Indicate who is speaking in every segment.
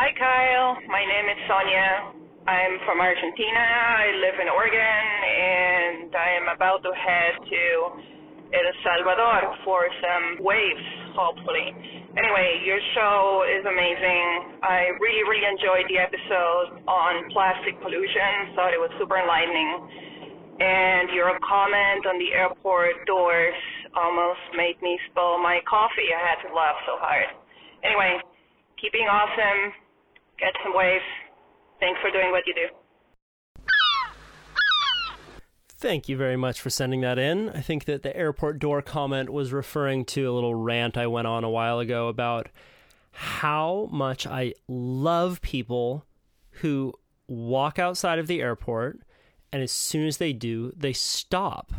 Speaker 1: Hi, Kyle. My name is Sonia. I'm from Argentina. I live in Oregon, and I am about to head to El Salvador for some waves, hopefully. Anyway, your show is amazing. I really, really enjoyed the episode on plastic pollution. Thought it was super enlightening. And your comment on the airport doors almost made me spill my coffee. I had to laugh so hard. Anyway, keep being awesome. Get some waves. Thanks for doing what you do.
Speaker 2: Thank you very much for sending that in. I think that the airport door comment was referring to a little rant I went on a while ago about how much I love people who walk outside of the airport and as soon as they do, they stop.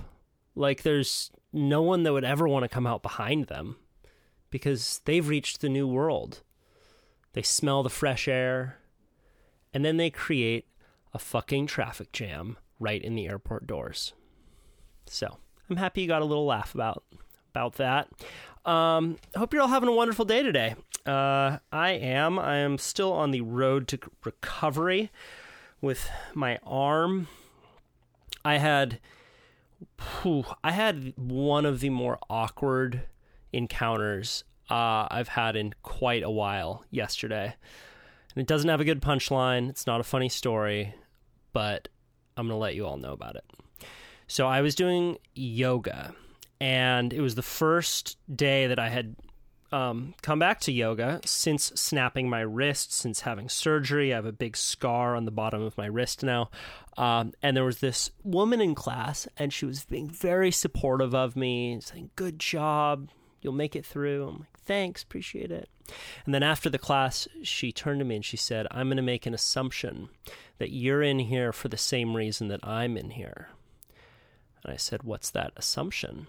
Speaker 2: Like there's no one that would ever want to come out behind them because they've reached the new world. They smell the fresh air, and then they create a fucking traffic jam right in the airport doors. So I'm happy you got a little laugh about about that. Um, hope you're all having a wonderful day today. Uh, I am. I am still on the road to recovery with my arm. I had, whew, I had one of the more awkward encounters uh, I've had in quite a while yesterday. And it doesn't have a good punchline. It's not a funny story, but I'm going to let you all know about it. So I was doing yoga, and it was the first day that I had um, come back to yoga since snapping my wrist, since having surgery. I have a big scar on the bottom of my wrist now. Um, and there was this woman in class, and she was being very supportive of me, saying, Good job. You'll make it through. I'm like, Thanks, appreciate it. And then after the class, she turned to me and she said, I'm going to make an assumption that you're in here for the same reason that I'm in here. And I said, What's that assumption?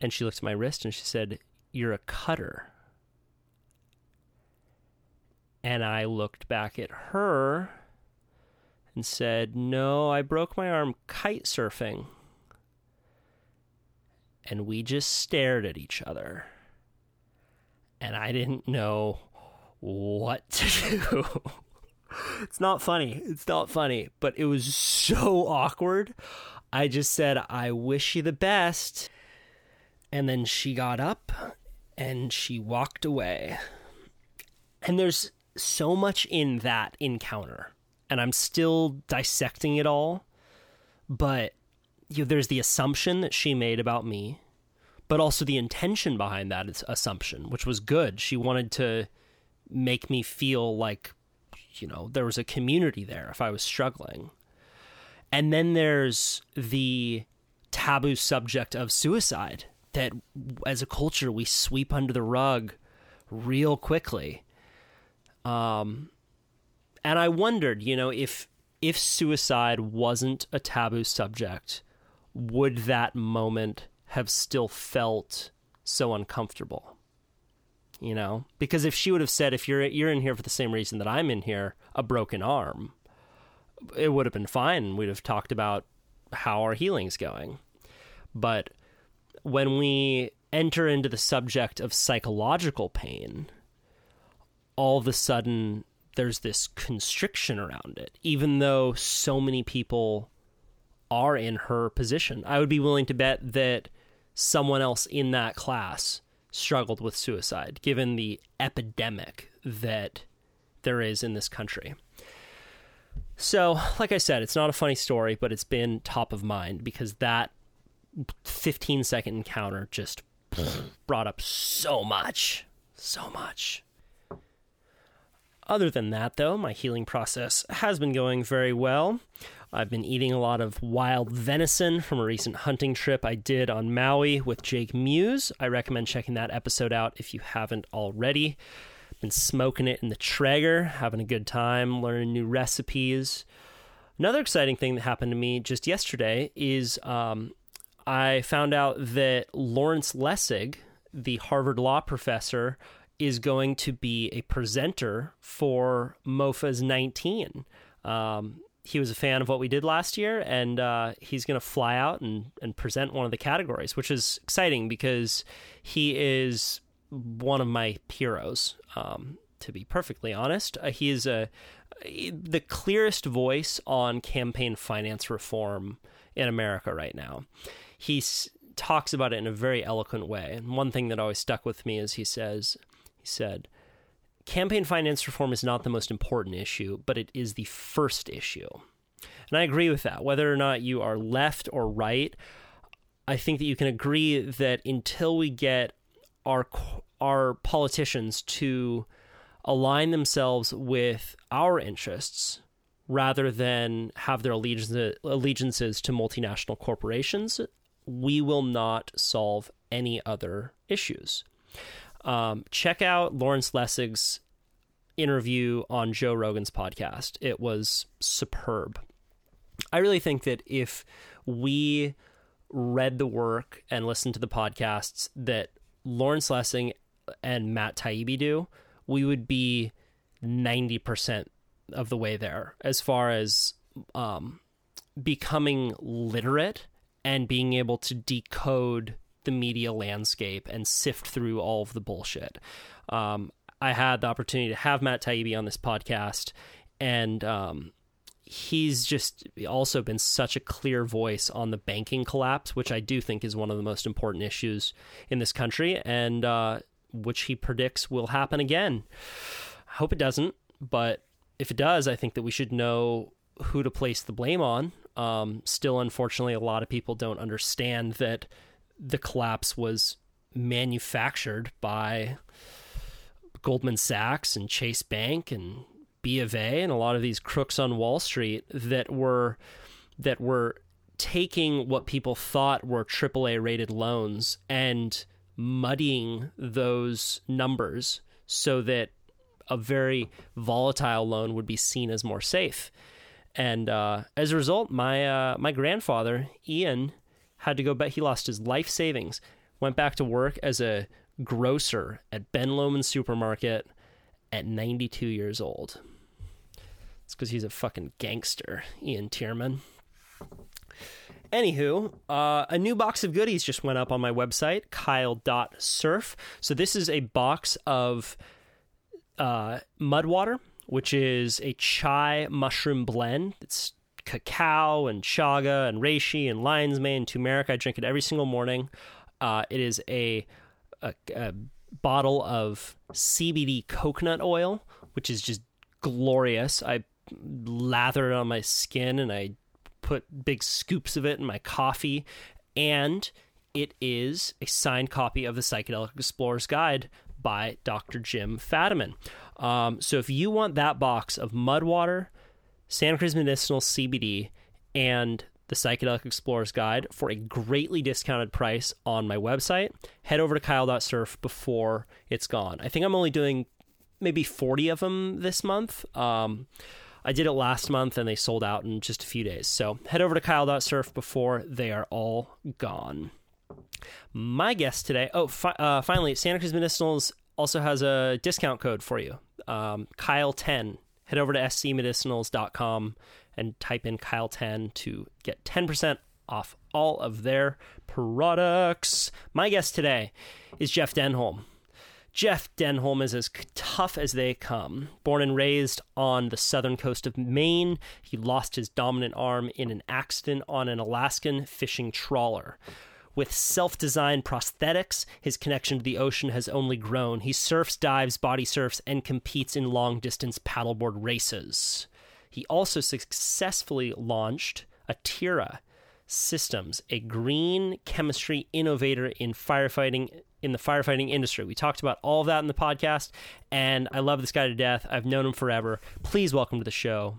Speaker 2: And she looked at my wrist and she said, You're a cutter. And I looked back at her and said, No, I broke my arm kite surfing. And we just stared at each other. And I didn't know what to do. it's not funny. It's not funny, but it was so awkward. I just said, I wish you the best. And then she got up and she walked away. And there's so much in that encounter. And I'm still dissecting it all. But you know, there's the assumption that she made about me, but also the intention behind that assumption, which was good. She wanted to make me feel like you know there was a community there if I was struggling. And then there's the taboo subject of suicide that as a culture we sweep under the rug real quickly. Um and I wondered, you know, if if suicide wasn't a taboo subject, would that moment have still felt so uncomfortable? you know because if she would have said if you're you're in here for the same reason that I'm in here a broken arm it would have been fine we'd have talked about how our healing's going but when we enter into the subject of psychological pain all of a sudden there's this constriction around it even though so many people are in her position i would be willing to bet that someone else in that class struggled with suicide, given the epidemic that there is in this country. So, like I said, it's not a funny story, but it's been top of mind because that 15 second encounter just brought up so much. So much. Other than that, though, my healing process has been going very well. I've been eating a lot of wild venison from a recent hunting trip I did on Maui with Jake Muse. I recommend checking that episode out if you haven't already. Been smoking it in the Traeger, having a good time, learning new recipes. Another exciting thing that happened to me just yesterday is um, I found out that Lawrence Lessig, the Harvard law professor, is going to be a presenter for MOFA's 19. Um, he was a fan of what we did last year, and uh, he's going to fly out and, and present one of the categories, which is exciting because he is one of my heroes. Um, to be perfectly honest. Uh, he is a the clearest voice on campaign finance reform in America right now. He talks about it in a very eloquent way. And one thing that always stuck with me is he says, he said, campaign finance reform is not the most important issue, but it is the first issue. And I agree with that. Whether or not you are left or right, I think that you can agree that until we get our our politicians to align themselves with our interests rather than have their allegiances to multinational corporations, we will not solve any other issues. Um, check out Lawrence Lessig's interview on Joe Rogan's podcast. It was superb. I really think that if we read the work and listened to the podcasts that Lawrence Lessig and Matt Taibbi do, we would be 90% of the way there as far as um, becoming literate and being able to decode the media landscape and sift through all of the bullshit. Um, I had the opportunity to have Matt Taibbi on this podcast, and um, he's just also been such a clear voice on the banking collapse, which I do think is one of the most important issues in this country, and uh, which he predicts will happen again. I hope it doesn't, but if it does, I think that we should know who to place the blame on. Um, still, unfortunately, a lot of people don't understand that the collapse was manufactured by Goldman Sachs and Chase Bank and B of A and a lot of these crooks on Wall Street that were that were taking what people thought were AAA rated loans and muddying those numbers so that a very volatile loan would be seen as more safe. And uh, as a result, my uh, my grandfather Ian had to go back. He lost his life savings. Went back to work as a grocer at Ben Lomond Supermarket at 92 years old. It's because he's a fucking gangster, Ian Thiermann. Anywho, uh, a new box of goodies just went up on my website, kyle.surf. So this is a box of uh, mud water, which is a chai mushroom blend. It's cacao and chaga and reishi and lion's mane and turmeric. I drink it every single morning. Uh, it is a, a, a bottle of CBD coconut oil, which is just glorious. I lather it on my skin and I put big scoops of it in my coffee. And it is a signed copy of the Psychedelic Explorer's Guide by Dr. Jim Fadiman. Um, so if you want that box of mud water, Santa Cruz Medicinal CBD, and the Psychedelic Explorer's Guide for a greatly discounted price on my website, head over to kyle.surf before it's gone. I think I'm only doing maybe 40 of them this month. Um, I did it last month and they sold out in just a few days. So head over to kyle.surf before they are all gone. My guest today, oh, fi- uh, finally, Santa Cruz Medicinals also has a discount code for you um, Kyle10. Head over to scmedicinals.com and type in Kyle10 to get 10% off all of their products. My guest today is Jeff Denholm. Jeff Denholm is as tough as they come. Born and raised on the southern coast of Maine, he lost his dominant arm in an accident on an Alaskan fishing trawler. With self designed prosthetics, his connection to the ocean has only grown. He surfs, dives, body surfs, and competes in long distance paddleboard races. He also successfully launched Atira Systems, a green chemistry innovator in firefighting in the firefighting industry. We talked about all of that in the podcast, and I love this guy to death. I've known him forever. Please welcome to the show,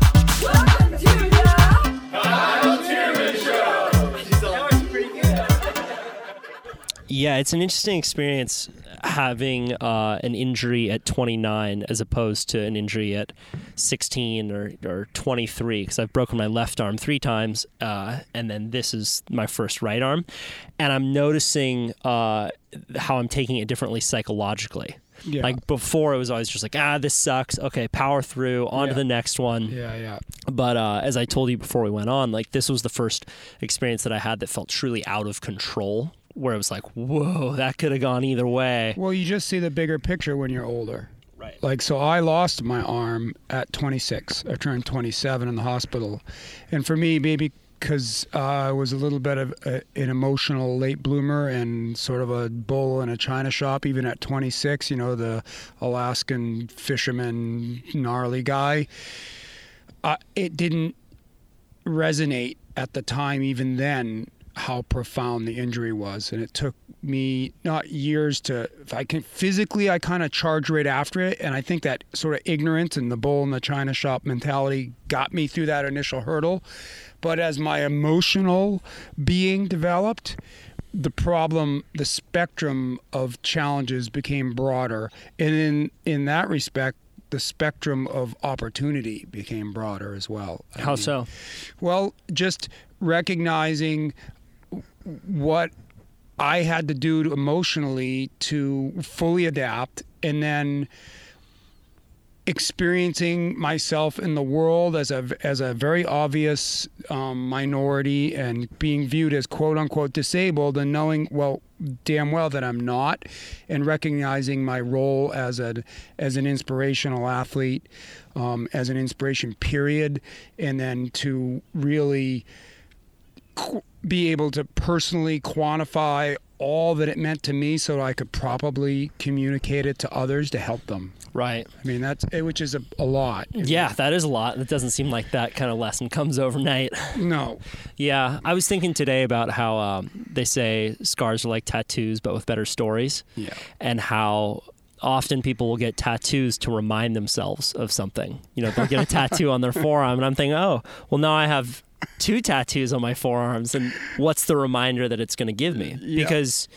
Speaker 2: Yeah, it's an interesting experience. having uh, an injury at 29 as opposed to an injury at 16 or, or 23 because I've broken my left arm three times uh, and then this is my first right arm and I'm noticing uh, how I'm taking it differently psychologically.
Speaker 3: Yeah.
Speaker 2: Like before, it was always just like, ah, this sucks. Okay, power through, on to the next one.
Speaker 3: Yeah, yeah.
Speaker 2: But uh, as I told you before we went on, like this was the first experience that I had that felt truly out of control, where it was like, whoa, that could have gone either way.
Speaker 3: Well, you just see the bigger picture when you're older.
Speaker 2: Right.
Speaker 3: Like, so I lost my arm at 26. I turned 27 in the hospital. And for me, maybe because uh, I was a little bit of a, an emotional late bloomer and sort of a bull in a china shop, even at 26, you know, the Alaskan fisherman, gnarly guy. Uh, it didn't resonate at the time, even then, how profound the injury was. And it took me not years to, if I can physically, I kind of charged right after it. And I think that sort of ignorance and the bull in the china shop mentality got me through that initial hurdle. But as my emotional being developed, the problem, the spectrum of challenges became broader. And in, in that respect, the spectrum of opportunity became broader as well. I
Speaker 2: How
Speaker 3: mean,
Speaker 2: so?
Speaker 3: well, just recognizing what I had to do to emotionally to fully adapt and then experiencing myself in the world as a as a very obvious um, minority and being viewed as quote unquote disabled and knowing well damn well that I'm not and recognizing my role as a as an inspirational athlete um, as an inspiration period. And then to really be able to personally quantify all that it meant to me so I could probably communicate it to others to help them.
Speaker 2: Right.
Speaker 3: I mean, that's which is a, a lot.
Speaker 2: Yeah, that is a lot. It doesn't seem like that kind of lesson comes overnight.
Speaker 3: No.
Speaker 2: yeah, I was thinking today about how um, they say scars are like tattoos, but with better stories.
Speaker 3: Yeah.
Speaker 2: and how often people will get tattoos to remind themselves of something. You know, they'll get a tattoo on their forearm, and I'm thinking, oh, well, now I have two tattoos on my forearms, and what's the reminder that it's going to give me? Because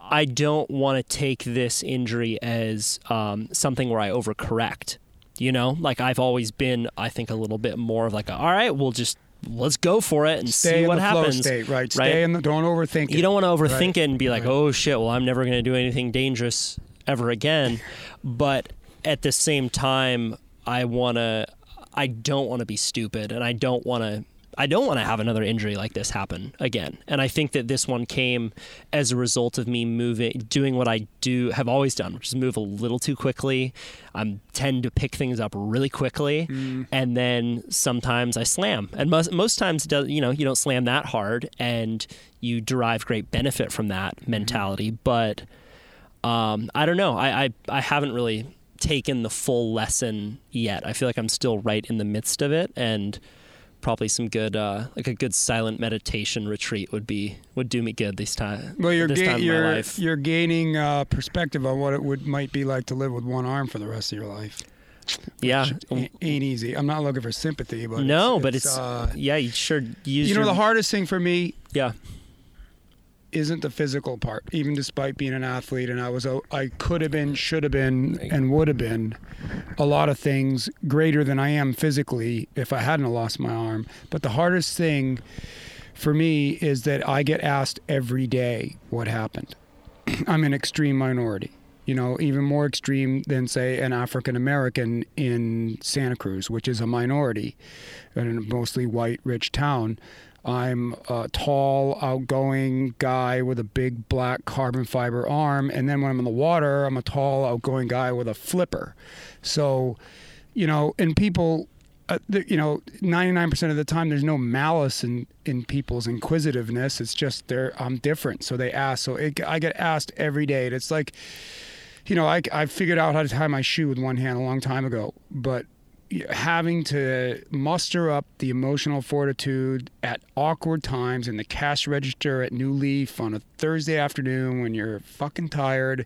Speaker 2: I don't want to take this injury as um, something where I overcorrect. You know, like I've always been, I think, a little bit more of like, all right, we'll just let's go for it and
Speaker 3: Stay
Speaker 2: see
Speaker 3: in
Speaker 2: what
Speaker 3: the
Speaker 2: happens.
Speaker 3: flow state, right? Stay in the. Don't overthink it.
Speaker 2: You don't want to overthink
Speaker 3: Right.
Speaker 2: it and be like,
Speaker 3: Right.
Speaker 2: oh shit, well, I'm never going to do anything dangerous ever again. but at the same time, I want to, I don't want to be stupid and I don't want to. I don't want to have another injury like this happen again. And I think that this one came as a result of me moving, doing what I do, have always done, which is move a little too quickly. I tend to pick things up really quickly, and then sometimes I slam. And most most times, does- you know, you don't slam that hard, and you derive great benefit from that mentality. But um, I don't know. I, I I haven't really taken the full lesson yet. I feel like I'm still right in the midst of it, and probably some good uh, like a good silent meditation retreat would be would do me good this time.
Speaker 3: Well, you're ga- you're you're gaining uh, perspective on what it would might be like to live with one arm for the rest of your life.
Speaker 2: yeah.
Speaker 3: Ain't easy. I'm not looking for sympathy, but
Speaker 2: no,
Speaker 3: it's,
Speaker 2: but it's
Speaker 3: uh,
Speaker 2: yeah. You sure use
Speaker 3: you know
Speaker 2: your-
Speaker 3: the hardest thing for me
Speaker 2: yeah.
Speaker 3: Isn't the physical part. Even despite being an athlete, and I was a, I could have been, should have been, and would have been a lot of things greater than I am physically if I hadn't lost my arm. But the hardest thing for me is that I get asked every day what happened. I'm an extreme minority. You know, even more extreme than say an African American in Santa Cruz, which is a minority in a mostly white, rich town. I'm a tall, outgoing guy with a big black carbon fiber arm, and then when I'm in the water, I'm a tall, outgoing guy with a flipper. So, you know, and people, uh, you know, 99% of the time, there's no malice in in people's inquisitiveness. It's just they're I'm different, so they ask. So it, I get asked every day, and it's like, you know, I I figured out how to tie my shoe with one hand a long time ago, but having to muster up the emotional fortitude at awkward times in the cash register at New Leaf on a Thursday afternoon when you're fucking tired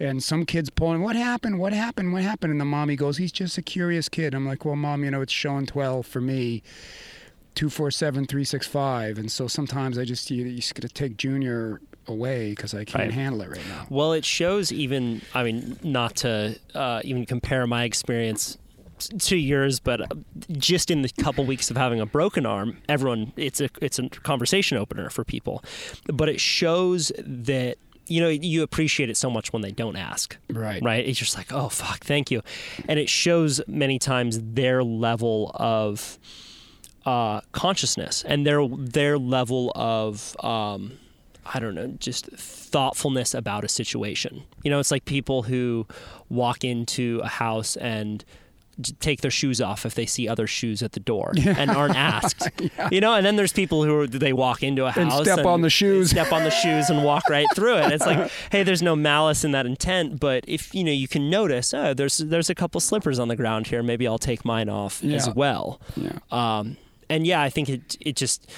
Speaker 3: and some kid's pulling, What happened? What happened? What happened? And the mommy goes, He's just a curious kid. I'm like, Well, mom, you know, it's showing 12 for me. 247 365 and so sometimes i just you, you just gotta take junior away because I can't
Speaker 2: Right.
Speaker 3: handle it right now.
Speaker 2: Well, it shows even, I mean, not to uh, even compare my experience to years, but uh, just in the couple weeks of having a broken arm, everyone, it's a, it's a conversation opener for people. But it shows that, you know, you appreciate it so much when they don't ask.
Speaker 3: Right.
Speaker 2: Right. It's just like, oh, fuck, thank you. And it shows many times their level of uh, consciousness and their their level of um, I don't know, just thoughtfulness about a situation. You know, it's like people who walk into a house and take their shoes off if they see other shoes at the door and aren't asked. You know, and then there's people who are, they walk into a house And
Speaker 3: step on the shoes.
Speaker 2: step on the shoes and walk right through it. It's like, hey, there's no malice in that intent, but if you know, you can notice, oh, there's there's a couple slippers on the ground here. Maybe I'll take mine off as well.
Speaker 3: Yeah.
Speaker 2: Um, and yeah, I think it it just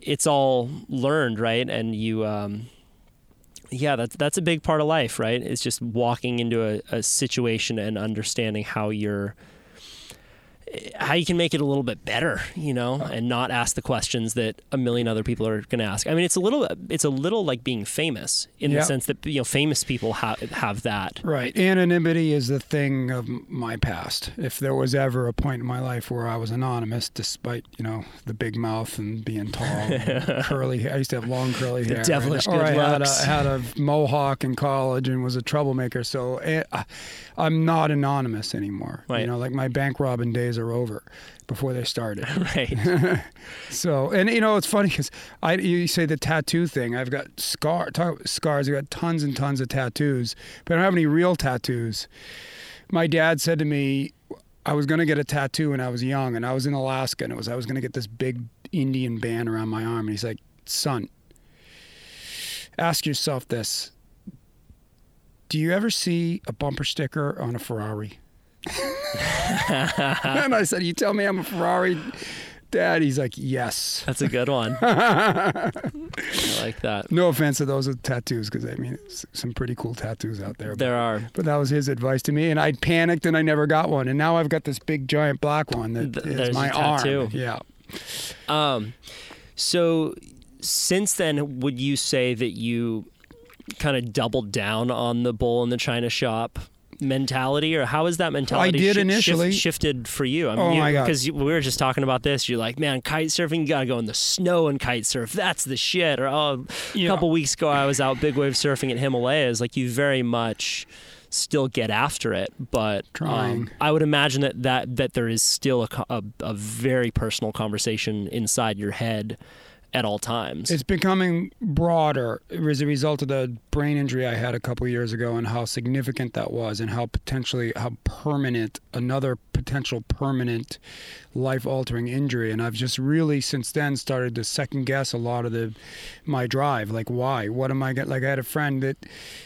Speaker 2: it's all learned, right? And you, um, yeah, that's that's a big part of life, right? It's just walking into a, a situation and understanding how you're how you can make it a little bit better, you know, and not ask the questions that a million other people are going to ask. I mean, it's a little, it's a little like being famous in
Speaker 3: Yeah.
Speaker 2: the sense that you know, famous people have have that.
Speaker 3: Right. Anonymity is the thing of my past. If there was ever a point in my life where I was anonymous, despite, you know, the big mouth and being tall, and curly hair. I used to have long curly
Speaker 2: The
Speaker 3: hair.
Speaker 2: devilish
Speaker 3: or
Speaker 2: good
Speaker 3: I had
Speaker 2: looks.
Speaker 3: a, had a mohawk in college and was a troublemaker. So eh, I'm not anonymous anymore.
Speaker 2: Right.
Speaker 3: You know, like my bank robbing days are over before they started.
Speaker 2: Right.
Speaker 3: So, and you know, it's funny because I you say the tattoo thing. I've got scar talk, scars. I've got tons and tons of tattoos, but I don't have any real tattoos. My dad said to me, I was going to get a tattoo when I was young, and I was in Alaska, and it was I was going to get this big Indian band around my arm. And he's like, "Son, ask yourself this: Do you ever see a bumper sticker on a Ferrari?" and I said, "You tell me I'm a Ferrari." Dad, he's like, yes.
Speaker 2: That's a good one. I like that.
Speaker 3: No offense to those with tattoos, because I mean, some pretty cool tattoos out there.
Speaker 2: There are.
Speaker 3: But that was his advice to me, and I panicked and I never got one. And now I've got this big giant black one that
Speaker 2: Th-
Speaker 3: is my arm. Yeah.
Speaker 2: Um, so since then, would you say that you kind of doubled down on the bull in the china shop mentality, or how is that mentality?
Speaker 3: did
Speaker 2: shi-
Speaker 3: initially.
Speaker 2: shifted for you. I
Speaker 3: Oh my God.
Speaker 2: Because we were just talking about this. You're like, man, kite surfing, you gotta go in the snow and kite surf. That's the shit. Or oh, a couple weeks ago, I was out big wave surfing at Himalayas. Like you very much still get after it, but um,
Speaker 3: Trying.
Speaker 2: I would imagine that, that that there is still a, a a very personal conversation inside your head at all times.
Speaker 3: It's becoming broader as a result of the brain injury I had a couple years ago and how significant that was and how potentially how permanent another potential permanent life altering injury. And I've just really since then started to second guess a lot of the my drive. Like why? What am I get? Like I had a friend that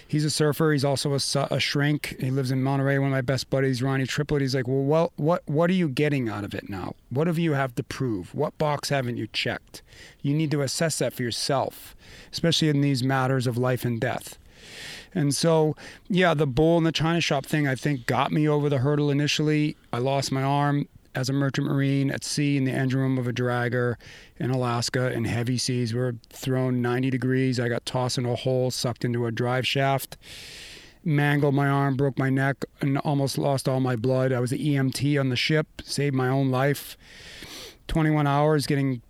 Speaker 3: he's a surfer. He's also a, a shrink. He lives in Monterey one of my best buddies Ronnie Triplett. He's like well what what what are you getting out of it now? What have you have to prove? What box haven't you checked? You need to assess that for yourself, especially in these matters of life and death. And so, yeah, the bull in the china shop thing, I think, got me over the hurdle initially. I lost my arm as a merchant marine at sea in the engine room of a dragger in Alaska in heavy seas. We were thrown 90 degrees. I got tossed in a hole, sucked into a drive shaft, mangled my arm, broke my neck, and almost lost all my blood. I was an EMT on the ship, saved my own life. 21 hours getting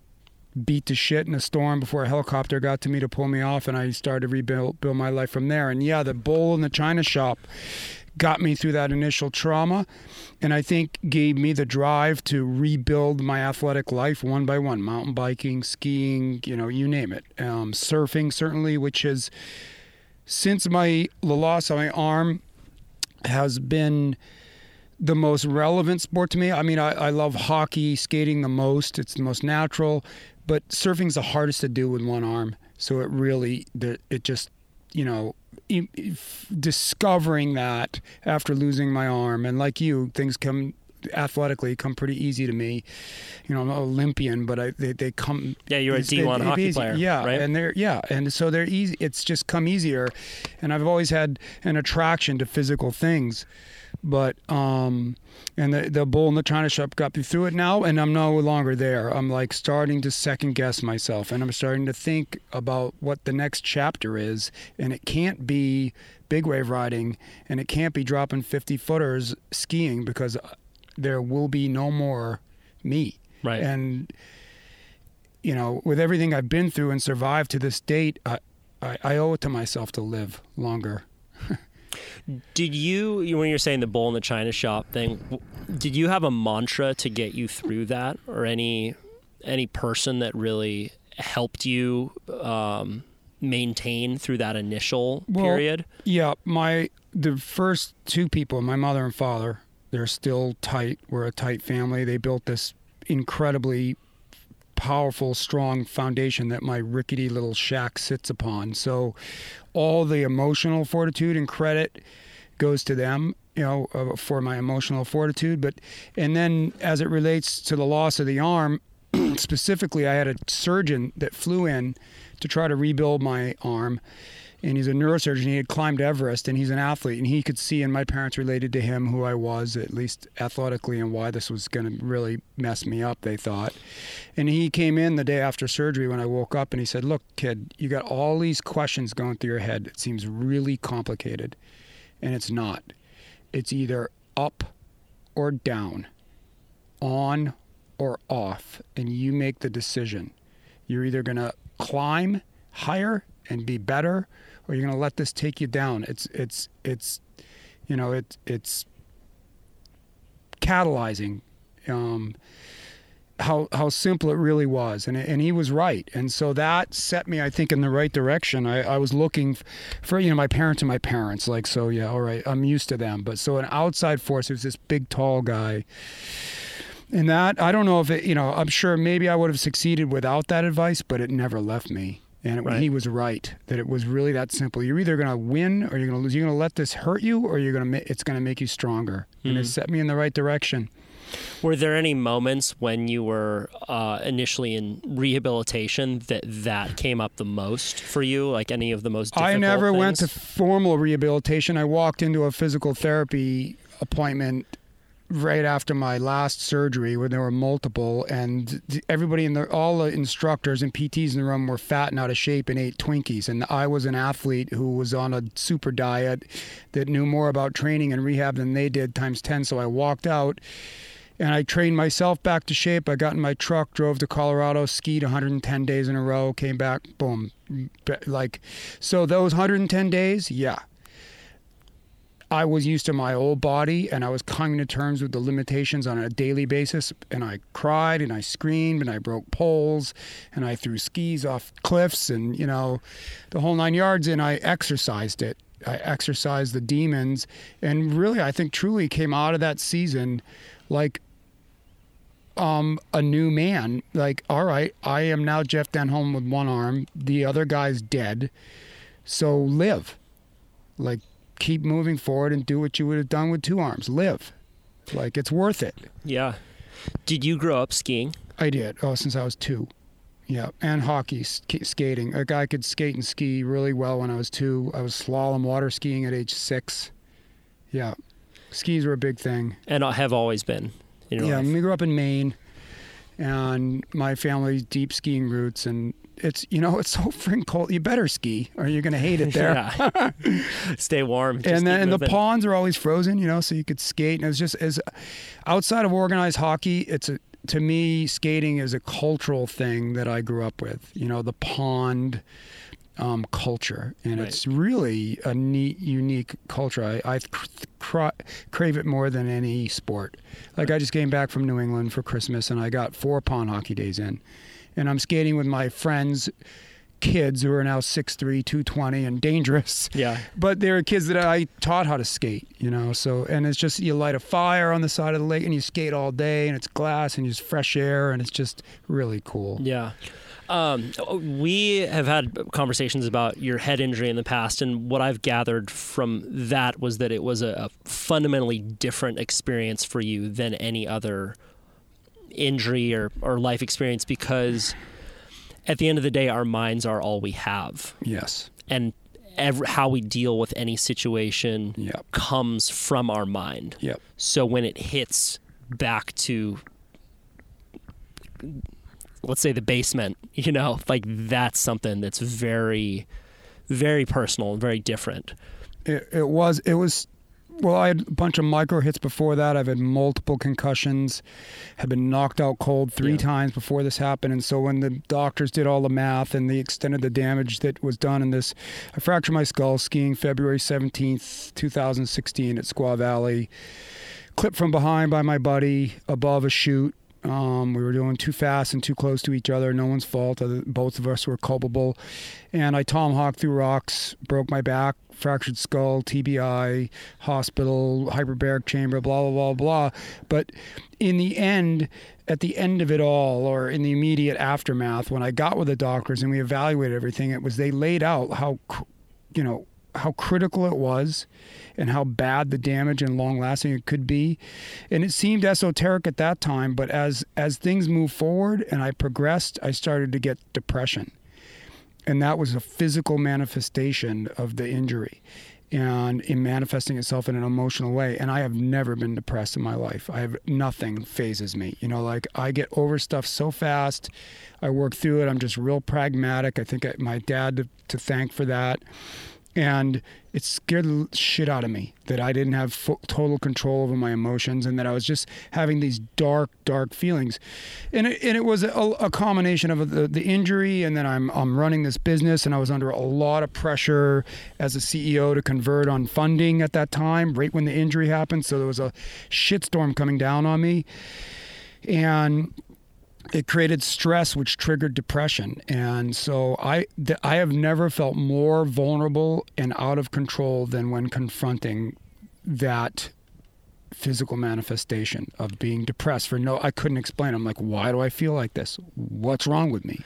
Speaker 3: beat to shit in a storm before a helicopter got to me to pull me off and I started to rebuild build my life from there. And yeah, the bull in the china shop got me through that initial trauma and I think gave me the drive to rebuild my athletic life one by one. Mountain biking, skiing, you know, you name it. Um, surfing certainly, which is since my the loss of my arm has been the most relevant sport to me. I mean, I, I love hockey, skating the most. It's the most natural, but surfing's the hardest to do with one arm. So it really, it just, you know, discovering that after losing my arm, and like you, things come athletically come pretty easy to me. You know, I'm an Olympian, but I, they they come.
Speaker 2: Yeah, you're a
Speaker 3: it's-
Speaker 2: D1
Speaker 3: it-
Speaker 2: hockey
Speaker 3: easy.
Speaker 2: player,
Speaker 3: Yeah,
Speaker 2: right?
Speaker 3: and they're yeah, and so they're easy. It's just come easier, and I've always had an attraction to physical things. But um, and the the bull in the china shop got me through it now, and I'm no longer there. I'm like starting to second guess myself, and I'm starting to think about what the next chapter is, and it can't be big wave riding, and it can't be dropping 50 footers skiing because there will be no more me.
Speaker 2: Right.
Speaker 3: And you know, with everything I've been through and survived to this date, I, I, I owe it to myself to live longer.
Speaker 2: Did you, you- when you're saying the bowl in the china shop thing, did you have a mantra to get you through that, or any any person that really helped you um, maintain through that initial
Speaker 3: Well,
Speaker 2: period?
Speaker 3: Yeah, my the first two people, my mother and father, they're still tight. We're a tight family. They built this incredibly powerful, strong foundation that my rickety little shack sits upon. So all the emotional fortitude and credit goes to them, you know, uh, for my emotional fortitude. But and then as it relates to the loss of the arm, specifically, I had a surgeon that flew in to try to rebuild my arm. And he's a neurosurgeon. He had climbed Everest, and he's an athlete. And he could see, and my parents related to him who I was, at least athletically, and why this was going to really mess me up. They thought. And he came in the day after surgery when I woke up, and he said, "Look, kid, you got all these questions going through your head. It seems really complicated, and it's not. It's either up or down, on or off, and you make the decision. You're either going to climb higher and be better, or you're going to let this take you down. It's it's it's you know it it's catalyzing um, how how simple it really was, and and he was right, and so that set me, I think, in the right direction. I, I was looking for you know my parents and my parents, like so yeah, all right, I'm used to them, but so an outside force, it was this big tall guy. And that I don't know if it, you know, I'm sure maybe I would have succeeded without that advice, but it never left me. And it,
Speaker 2: Right.
Speaker 3: he was right that it was really that simple. You're either going to win or you're going to lose. You're going to let this hurt you, or you're going to. Ma- it's going to make you stronger. And it set me in the right direction.
Speaker 2: Were there any moments when you were uh, initially in rehabilitation that that came up the most for you? Like any of the most difficult
Speaker 3: I never went to formal rehabilitation. I walked into a physical therapy appointment right after my last surgery where there were multiple and everybody in the all the instructors and PTs in the room were fat and out of shape and ate Twinkies and I was an athlete who was on a super diet that knew more about training and rehab than they did times 10 so I walked out and I trained myself back to shape. I got in my truck, drove to Colorado, skied 110 days in a row, came back, boom. Like, so those 110 days, yeah. I was used to my old body and I was coming to terms with the limitations on a daily basis. And I cried and I screamed and I broke poles and I threw skis off cliffs and, you know, the whole nine yards. And I exercised it. I exercised the demons. And really, I think truly came out of that season like um, a new man. Like, all right, I am now Jeff Denholm with one arm. The other guy's dead. So live. Like, keep moving forward and do what you would have done with two arms. Live. Like, it's worth it.
Speaker 2: Yeah. Did you grow up skiing?
Speaker 3: I did. Oh, since I was two. Yeah, and hockey, sk- skating. A guy could skate and ski really well when I was two. I was slalom water skiing at age six. Yeah, skis were a big thing.
Speaker 2: And I have always been.
Speaker 3: Yeah,
Speaker 2: life?
Speaker 3: we grew up in Maine, and my family's deep skiing roots, and it's you know it's so freaking cold. You better ski, or you're gonna hate it there.
Speaker 2: Yeah. Stay warm. just
Speaker 3: and then and the ponds are always frozen, you know, so you could skate. And it's just as outside of organized hockey, it's a to me skating is a cultural thing that I grew up with. You know, the pond um, culture, and
Speaker 2: Right.
Speaker 3: it's really a neat, unique culture. I, I cr- cra- crave it more than any sport. Like I just came back from New England for Christmas, and I got four pond hockey days in, and I'm skating with my friends. Kids who are now 6'3", 220 and dangerous
Speaker 2: Yeah.
Speaker 3: but they're kids that I taught how to skate, you know. So and it's just you light a fire on the side of the lake and you skate all day and it's glass and just fresh air and it's just really cool.
Speaker 2: Yeah. Um, we have had conversations about your head injury in the past, and what I've gathered from that was that it was a, a fundamentally different experience for you than any other injury or, or life experience because at the end of the day, our minds are all we have.
Speaker 3: Yes.
Speaker 2: And every, how we deal with any situation
Speaker 3: Yep.
Speaker 2: comes from our mind.
Speaker 3: Yep.
Speaker 2: So when it hits back to let's say the basement, you know, like that's something that's very very personal and very different.
Speaker 3: It, it was it was well i had a bunch of micro hits before that. I've had multiple concussions had been knocked out cold three
Speaker 2: Yeah.
Speaker 3: times before this happened. And so when the doctors did all the math and the extent of the damage that was done in this i fractured my skull skiing february 17th 2016 at squaw valley. Clipped from behind by my buddy above a chute um, we were doing too fast and too close to each other. No one's fault. Both of us were culpable. And I tomahawked through rocks, broke my back, fractured skull, TBI, hospital, hyperbaric chamber, blah, blah, blah, blah. But in the end, at the end of it all, or in the immediate aftermath, when I got with the doctors and we evaluated everything, it was they laid out how, you know, how critical it was and how bad the damage and long lasting it could be. And it seemed esoteric at that time, but as as things moved forward and I progressed, I started to get depression. And that was a physical manifestation of the injury and in manifesting itself in an emotional way. And I have never been depressed in my life. I have nothing fazes me. You know, like I get over stuff so fast. I work through it. I'm just real pragmatic. I think I, my dad to, to thank for that and it scared the shit out of me that I didn't have full, total control over my emotions and that I was just having these dark, dark feelings. And it, and it was a, a combination of the, the injury and then I'm, I'm running this business and I was under a lot of pressure as a CEO to convert on funding at that time, right when the injury happened. So there was a shitstorm coming down on me. And it created stress which triggered depression. And so i th- i have never felt more vulnerable and out of control than when confronting that physical manifestation of being depressed for no I couldn't explain. I'm like, why do I feel like this? What's wrong with me?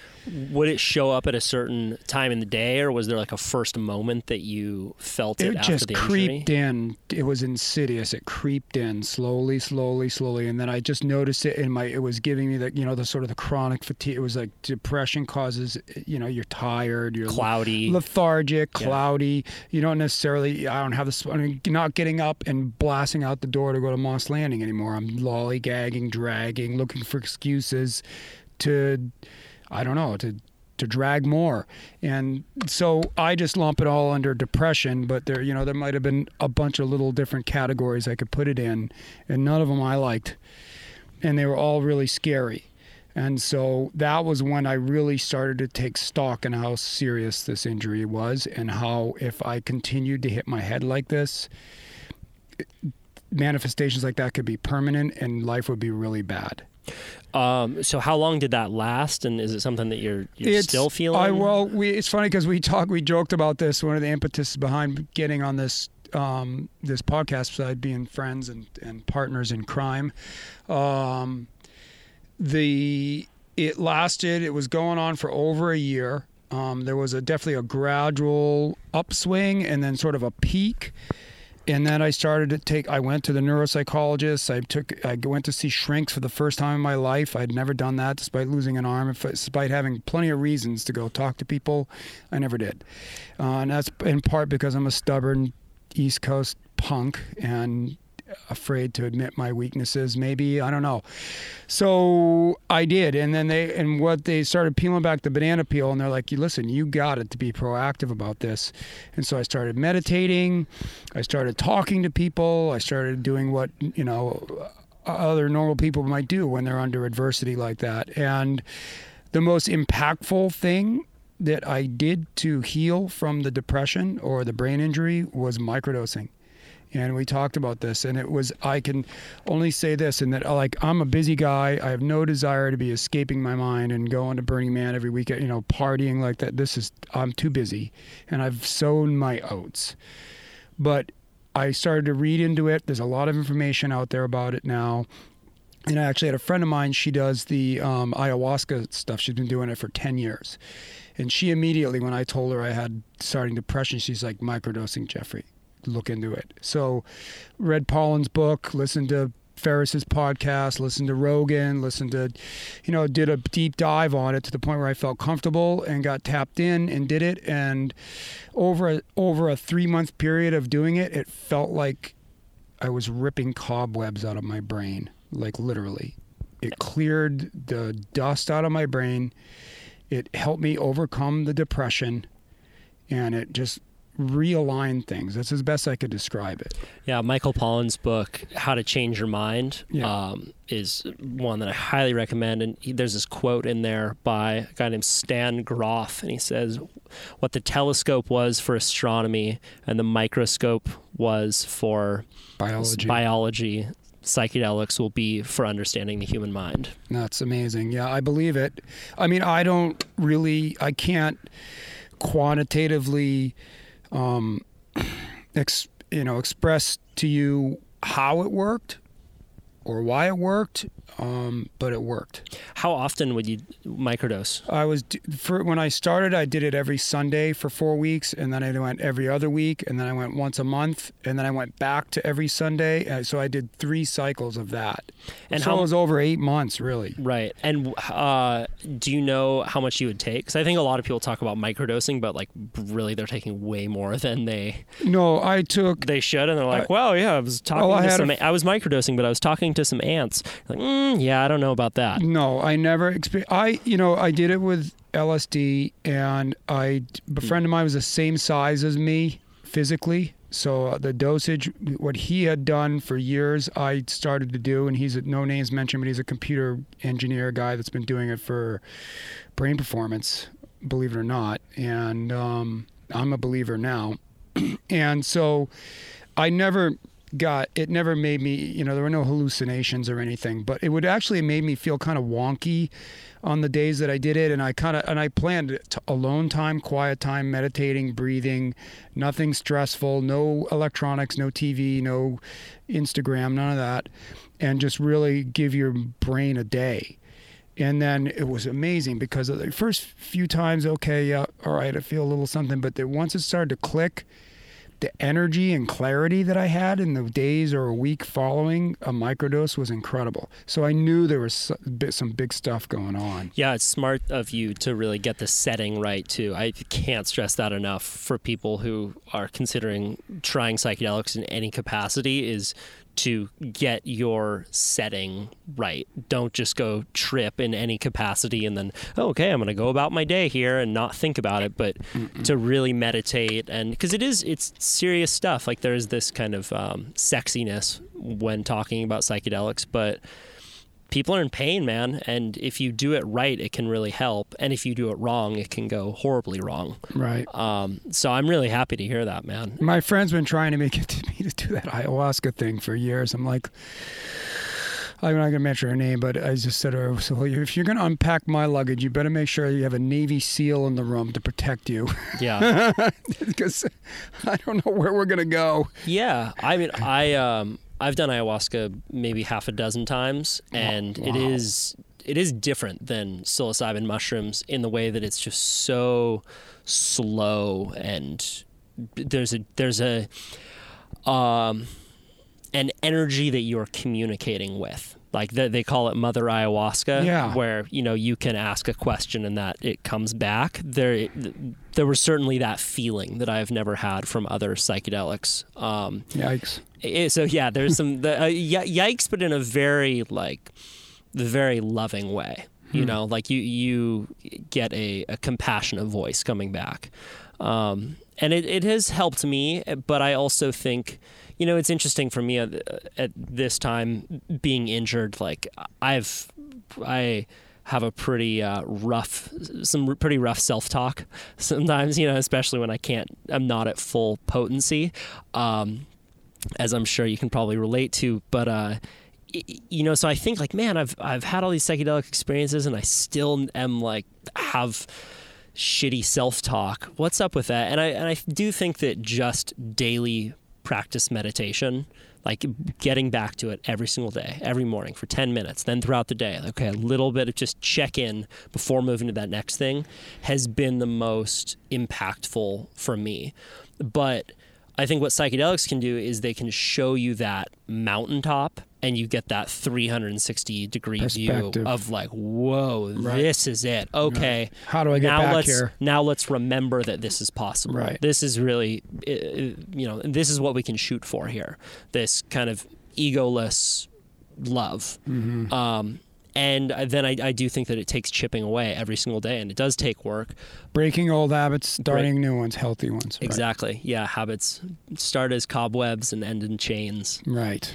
Speaker 2: Would it show up at a certain time in the day, or was there like a first moment that you felt it,
Speaker 3: It
Speaker 2: after
Speaker 3: just
Speaker 2: the injury?
Speaker 3: creeped in. It was insidious. It creeped in slowly, slowly, slowly, and then I just noticed it in my. It was giving me the, you know, the sort of the chronic fatigue. It was like depression causes, you know, you're tired, you're
Speaker 2: Cloudy.
Speaker 3: lethargic,
Speaker 2: Yeah.
Speaker 3: cloudy. You don't necessarily. I don't have this. I mean, not getting up and blasting out the door to go to Moss Landing anymore. I'm lollygagging, dragging, looking for excuses to, I don't know, to to drag more. And so I just lump it all under depression. But there, you know, there might have been a bunch of little different categories I could put it in, and none of them I liked, and they were all really scary. And so that was when I really started to take stock in how serious this injury was and how if I continued to hit my head like this, manifestations like that could be permanent and life would be really bad.
Speaker 2: Um, so how long did that last, and is it something that you're you're still feeling?
Speaker 3: I well, we it's funny because we talked, we joked about this. One of the impetuses behind getting on this um, this podcast side, being friends and and partners in crime. Um, the it lasted. It was going on for over a year. Um, there was a definitely a gradual upswing and then sort of a peak. And then I started to take. I went to the neuropsychologist. I took. I went to see shrinks for the first time in my life. I'd never done that, despite losing an arm, despite having plenty of reasons to go talk to people. I never did, uh, and that's in part because I'm a stubborn East Coast punk and afraid to admit my weaknesses. Maybe I don't know. So I did, and then they and what they started peeling back the banana peel, and they're like, "You listen, you got it to be proactive about this." And so I started meditating, I started talking to people, I started doing what you know other normal people might do when they're under adversity like that, and the most impactful thing that I did to heal from the depression or the brain injury was microdosing and we talked about this and it was i can only say this and that like i'm a busy guy. I have no desire to be escaping my mind and going to burning man every weekend you know partying like that. This is i'm too busy and i've sown my oats. But i started to read into it. There's a lot of information out there about it now. And I actually had a friend of mine. She does the um, ayahuasca stuff. She's been doing it for ten years, and she immediately, when I told her I had starting depression, she's like, "Microdosing, Jeffrey, look into it." So, read Pollan's book, listened to Ferriss's podcast, listened to Rogan, listened to, you know, did a deep dive on it to the point where I felt comfortable and got tapped in and did it. And over a, over a three month period of doing it, it felt like I was ripping cobwebs out of my brain, like literally. It cleared the dust out of my brain. It helped me overcome the depression, and it just realign things. That's as best I could describe it.
Speaker 2: Yeah, Michael Pollan's book, How to Change Your Mind,
Speaker 3: Yeah.
Speaker 2: um, is one that I highly recommend. And he, there's this quote in there by a guy named Stan Grof, and he says, What the telescope was for astronomy and the microscope was for
Speaker 3: Biology.
Speaker 2: biology, psychedelics will be for understanding the human mind.
Speaker 3: That's amazing. Yeah, I believe it. I mean, I don't really, I can't quantitatively, um, ex, you know, express to you how it worked or why it worked, um, but it worked.
Speaker 2: How often would you microdose?
Speaker 3: I was for when I started. I did it every Sunday for four weeks, and then I went every other week, and then I went once a month, and then I went back to every Sunday. Uh, so I did three cycles of that.
Speaker 2: And
Speaker 3: so
Speaker 2: how-
Speaker 3: it was over eight months, really.
Speaker 2: Right. And uh, do you know how much you would take? Because I think a lot of people talk about microdosing, but like really they're taking way more than they
Speaker 3: No, I took
Speaker 2: they should, and they're like, "Well, yeah, I was talking
Speaker 3: well, I
Speaker 2: to
Speaker 3: had
Speaker 2: some.
Speaker 3: a
Speaker 2: I was microdosing, but I was talking to some ants. Like, mm, yeah, I don't know about that.
Speaker 3: No, I never experienced. I, you know, I did it with LSD, and I, a friend of mine was the same size as me physically. So uh, the dosage, what he had done for years, I started to do, and he's a, no names mentioned, but he's a computer engineer guy that's been doing it for brain performance, believe it or not. And um, I'm a believer now, and so I never got it never made me you know there were no hallucinations or anything but it would actually made me feel kind of wonky on the days that I did it. And I kind of and I planned alone time quiet time meditating breathing nothing stressful no electronics no TV no Instagram none of that and just really give your brain a day. And then it was amazing because the first few times okay yeah all right I feel a little something but then once it started to click the energy and clarity that I had in the days or a week following a microdose was incredible. So I knew there was some big stuff going on.
Speaker 2: Yeah, it's smart of you to really get the setting right too. I can't stress that enough for people who are considering trying psychedelics in any capacity is to get your setting right. Don't just go trip in any capacity and then, oh, okay, I'm going to go about my day here and not think about it, but to really meditate and because it is it's serious stuff. Like there's this kind of um, sexiness when talking about psychedelics, but people are in pain, man. And if you do it right, it can really help. And if you do it wrong, it can go horribly wrong.
Speaker 3: Right.
Speaker 2: Um, so I'm really happy to hear that, man.
Speaker 3: My friend's been trying to make it to me to do that ayahuasca thing for years. I'm like, I'm not gonna mention her name, but I just said to her, "So if you're gonna unpack my luggage, you better make sure you have a Navy SEAL in the room to protect you,
Speaker 2: Yeah.
Speaker 3: because I don't know where we're gonna go."
Speaker 2: yeah. I mean, I, um, I've done ayahuasca maybe half a dozen times and it
Speaker 3: wow.
Speaker 2: is, it is different than psilocybin mushrooms in the way that it's just so slow and there's a, there's a, um, an energy that you're communicating with. Like they, they call it Mother Ayahuasca,
Speaker 3: Yeah.
Speaker 2: where you know you can ask a question and that it comes back. There, there was certainly that feeling that I've never had from other psychedelics. Um,
Speaker 3: Yikes!
Speaker 2: Eh, so yeah, there's some the, uh, yikes, but in a very like, very loving way. You know, like you you get a, a compassionate voice coming back, um, and it, it has helped me. But I also think, you know, it's interesting for me at, at this time being injured. Like I've I have a pretty uh, rough, some pretty rough self talk sometimes. You know, especially when I can't, I'm not at full potency. Um, as I'm sure you can probably relate to. But uh, you know, so I think like, man, I've I've had all these psychedelic experiences, and I still am like have shitty self talk. What's up with that? And I and I do think that just daily practice meditation. Like getting back to it every single day, every morning for 10 minutes, then throughout the day, okay, a little bit of just check in before moving to that next thing has been the most impactful for me. But I think what psychedelics can do is they can show you that mountaintop and you get that 360 degree view of like, whoa,
Speaker 3: Right.
Speaker 2: this is it. Okay.
Speaker 3: How do I get
Speaker 2: now
Speaker 3: back
Speaker 2: let's,
Speaker 3: here?
Speaker 2: Now let's remember that this is possible.
Speaker 3: Right.
Speaker 2: This is really, you know, this is what we can shoot for here. This kind of egoless love.
Speaker 3: Mm-hmm.
Speaker 2: Um, and then I, I do think that it takes chipping away every single day, and it does take work.
Speaker 3: Breaking old habits, starting new ones, healthy ones. Right.
Speaker 2: Exactly. Yeah. Habits start as cobwebs and end in chains.
Speaker 3: Right.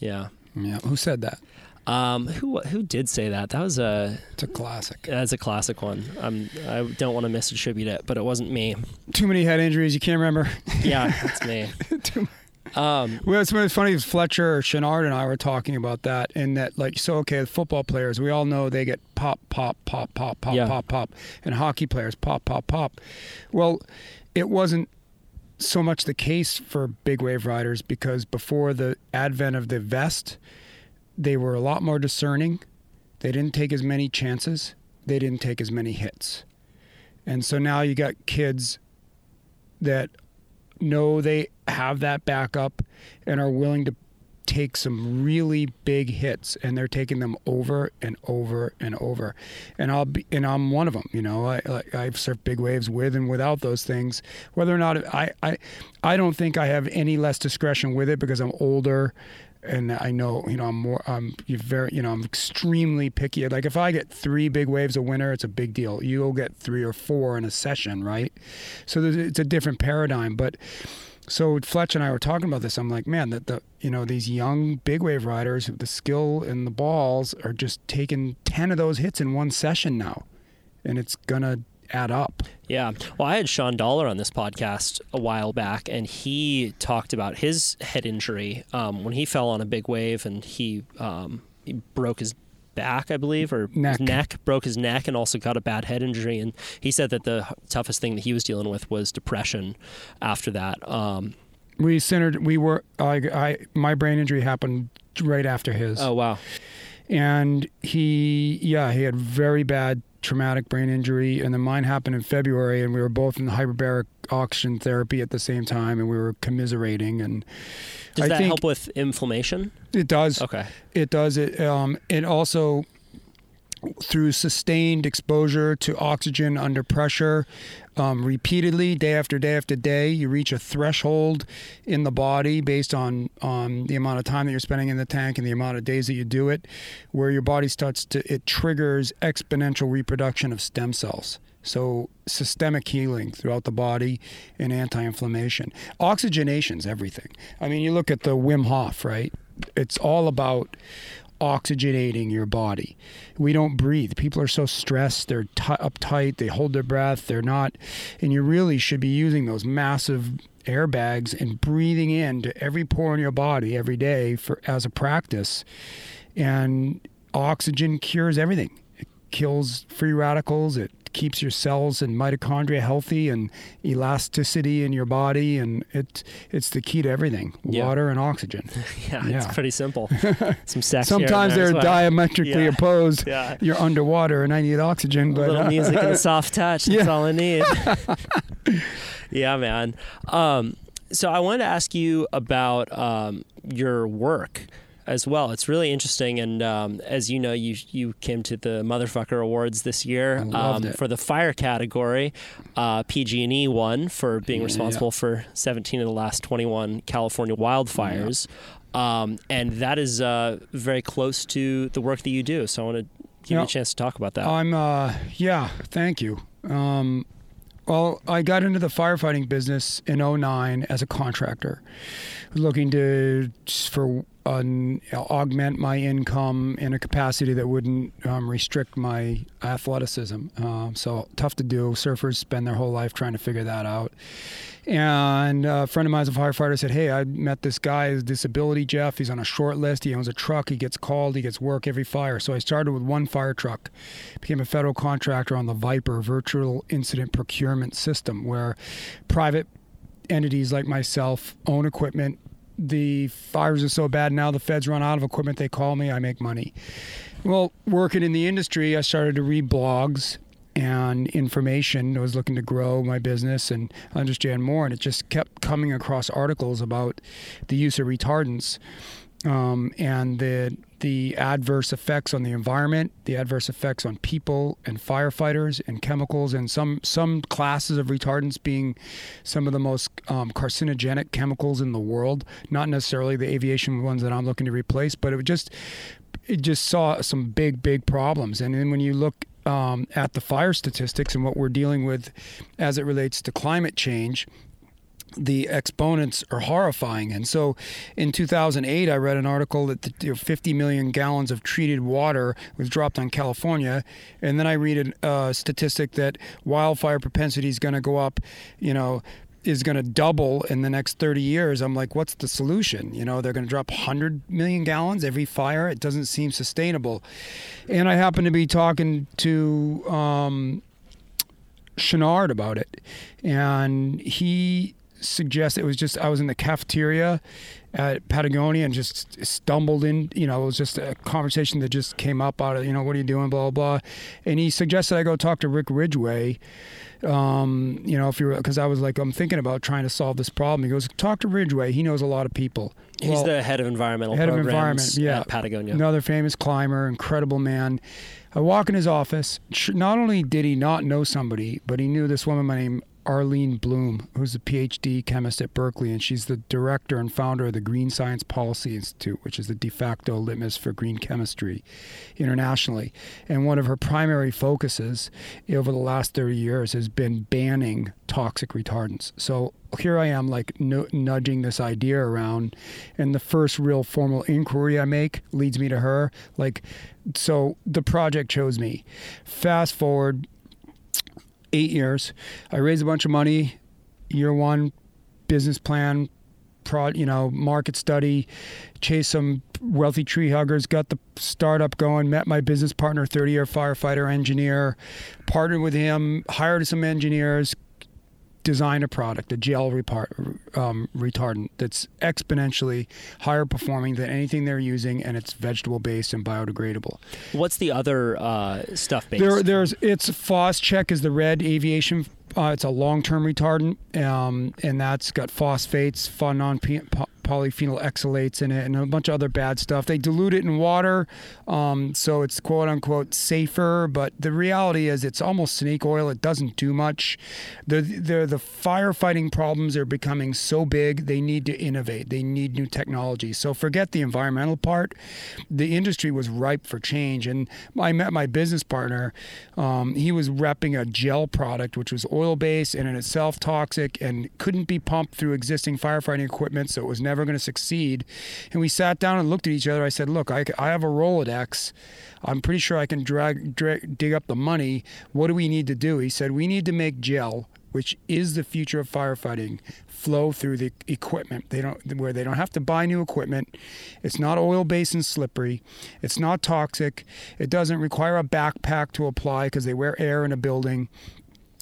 Speaker 2: Yeah.
Speaker 3: Yeah. Who said that?
Speaker 2: Um, who who did say that? That was a
Speaker 3: It's a classic.
Speaker 2: that's a classic one. Um, I don't want to misattribute it, but it wasn't me.
Speaker 3: Too many head injuries. You can't remember.
Speaker 2: Yeah, it's me.
Speaker 3: Too
Speaker 2: Um,
Speaker 3: Well, it's, what's funny Fletcher Chouinard and I were talking about that, and that like so okay, the football players we all know they get pop, pop, pop, pop, pop,
Speaker 2: Yeah.
Speaker 3: pop, pop, and hockey players pop, pop, pop. Well, it wasn't so much the case for big wave riders because before the advent of the vest, they were a lot more discerning. They didn't take as many chances. They didn't take as many hits, and so now you got kids that know they have that backup and are willing to take some really big hits and they're taking them over and over and over. And I'll be and I'm one of them you know? I like I've surfed big waves with and without those things. Whether or not I I I don't think I have any less discretion with it because I'm older and I know you know I'm more I'm very you know I'm extremely picky. Like if I get 3 big waves a winter it's a big deal. You'll get 3 or 4 in a session right? So it's a different paradigm but so Fletch and I were talking about this. I'm like, man, that the you know these young big wave riders, with the skill and the balls are just taking ten of those hits in one session now, and it's gonna add up.
Speaker 2: Yeah. Well, I had Shawn Dollar on this podcast a while back, and he talked about his head injury um, when he fell on a big wave and he, um, he broke his back, I believe, or
Speaker 3: Neck.
Speaker 2: his neck, broke his neck, and also got a bad head injury. And he said that the toughest thing that he was dealing with was depression after that. Um,
Speaker 3: We centered. We were. I. I. My brain injury happened right after his.
Speaker 2: oh, wow.
Speaker 3: and he yeah he had very bad traumatic brain injury and then mine happened in february and we were both in the hyperbaric oxygen therapy at the same time and we were commiserating and
Speaker 2: Does
Speaker 3: I
Speaker 2: that help with inflammation?
Speaker 3: it does
Speaker 2: Okay.
Speaker 3: it does it um it also through sustained exposure to oxygen under pressure um, repeatedly day after day after day you reach a threshold in the body based on on the amount of time that you're spending in the tank and the amount of days that you do it where your body starts to it triggers exponential reproduction of stem cells. So systemic healing throughout the body and anti-inflammation. Oxygenation's everything. I mean you look at the wim hof right? It's all about oxygenating your body. We don't breathe. People are so stressed, they're t- uptight, they hold their breath, they're not and you really should be using those massive airbags and breathing into every pore in your body every day for as a practice. And oxygen cures everything. It kills free radicals, it keeps your cells and mitochondria healthy and elasticity in your body and it it's the key to everything.
Speaker 2: Yeah.
Speaker 3: Water and oxygen.
Speaker 2: Yeah,
Speaker 3: Yeah.
Speaker 2: it's pretty simple. Some sex.
Speaker 3: Sometimes they're
Speaker 2: well.
Speaker 3: diametrically
Speaker 2: Yeah.
Speaker 3: opposed.
Speaker 2: Yeah.
Speaker 3: You're underwater and I need oxygen,
Speaker 2: A
Speaker 3: but
Speaker 2: little
Speaker 3: uh,
Speaker 2: music and a soft touch. That's
Speaker 3: Yeah.
Speaker 2: all I need. yeah, man. Um, so I wanted to ask you about um, your work as well. It's really interesting, and um, as you know, you you came to the Motherfucker Awards this year um, for the fire category. Uh, PG&E won for being
Speaker 3: Yeah.
Speaker 2: responsible for 17 of the last 21 California wildfires. Um, and that is uh, very close to the work that you do. So I want to give you
Speaker 3: Yeah.
Speaker 2: a chance to talk about that.
Speaker 3: I'm uh yeah, thank you. Um well, I got into the firefighting business in 09 as a contractor, looking to for um, augment my income in a capacity that wouldn't um, restrict my athleticism. Um, so tough to do. Surfers spend their whole life trying to figure that out. And a friend of mine a firefighter said, Hey, I met this guy, his disability, Jeff. He's on a short list. He owns a truck. He gets called. He gets work every fire. So I started with one fire truck, became a federal contractor on the VIPR virtual incident procurement system, where private entities like myself own equipment. The fires are so bad now, the feds run out of equipment. They call me, I make money. Well, working in the industry, I started to read blogs and information. I was looking to grow my business and understand more, and it just kept coming across articles about the use of retardants um, and the the adverse effects on the environment, the adverse effects on people and firefighters and chemicals, and some some classes of retardants being some of the most um, carcinogenic chemicals in the world. Not necessarily the aviation ones that I'm looking to replace, but it just it just saw some big big problems. And then when you look um, at the fire statistics and what we're dealing with as it relates to climate change the exponents are horrifying. And so in 2008, I read an article that the, 50 million gallons of treated water was dropped on California. And then I read a uh, statistic that wildfire propensity is going to go up, you know, is going to double in the next 30 years. I'm like, what's the solution? You know, they're going to drop 100 million gallons every fire. It doesn't seem sustainable. And I happen to be talking to um, Chouinard about it. And he suggest it was just I was in the cafeteria at Patagonia and just stumbled in. You know, it was just a conversation that just came up out of you know what are you doing, blah blah, blah. and he suggested I go talk to Rick Ridgeway. Um, you know, if you're because I was like I'm thinking about trying to solve this problem. He goes talk to Ridgeway. He knows a lot of people.
Speaker 2: He's well, the head of environmental
Speaker 3: head of environment, yeah.
Speaker 2: at Patagonia.
Speaker 3: Another famous climber, incredible man. I walk in his office. Not only did he not know somebody, but he knew this woman named Arlene Blum, who's a PhD chemist at Berkeley, and she's the director and founder of the Green Science Policy Institute, which is the de facto litmus for green chemistry internationally. And one of her primary focuses over the last 30 years has been banning toxic retardants. So here I am, like n- nudging this idea around, and the first real formal inquiry I make leads me to her. Like, so the project chose me. Fast forward eight years. I raised a bunch of money. Year one, business plan, prod, you know, market study, chased some wealthy tree huggers, got the startup going, met my business partner, 30 year firefighter engineer, partnered with him, hired some engineers, design a product, a gel repart, um, retardant that's exponentially higher performing than anything they're using, and it's vegetable based and biodegradable.
Speaker 2: What's the other uh, stuff based?
Speaker 3: There, there's it's Phos-Chek is the red aviation. Uh, it's a long-term retardant, um, and that's got phosphates, non polyphenol oxalates in it and a bunch of other bad stuff. They dilute it in water, um, so it's quote unquote safer. But the reality is, it's almost snake oil. It doesn't do much. The the the firefighting problems are becoming so big. They need to innovate. They need new technology. So forget the environmental part. The industry was ripe for change, and I met my business partner. Um, he was repping a gel product which was oil based and in itself toxic and couldn't be pumped through existing firefighting equipment, so it was never going to succeed. And we sat down and looked at each other. I said, Look, I, I have a Rolodex. I'm pretty sure I can drag, drag, dig up the money. What do we need to do? He said, We need to make gel, which is the future of firefighting, flow through the equipment. They don't where they don't have to buy new equipment. It's not oil based and slippery. It's not toxic. It doesn't require a backpack to apply because they wear air in a building.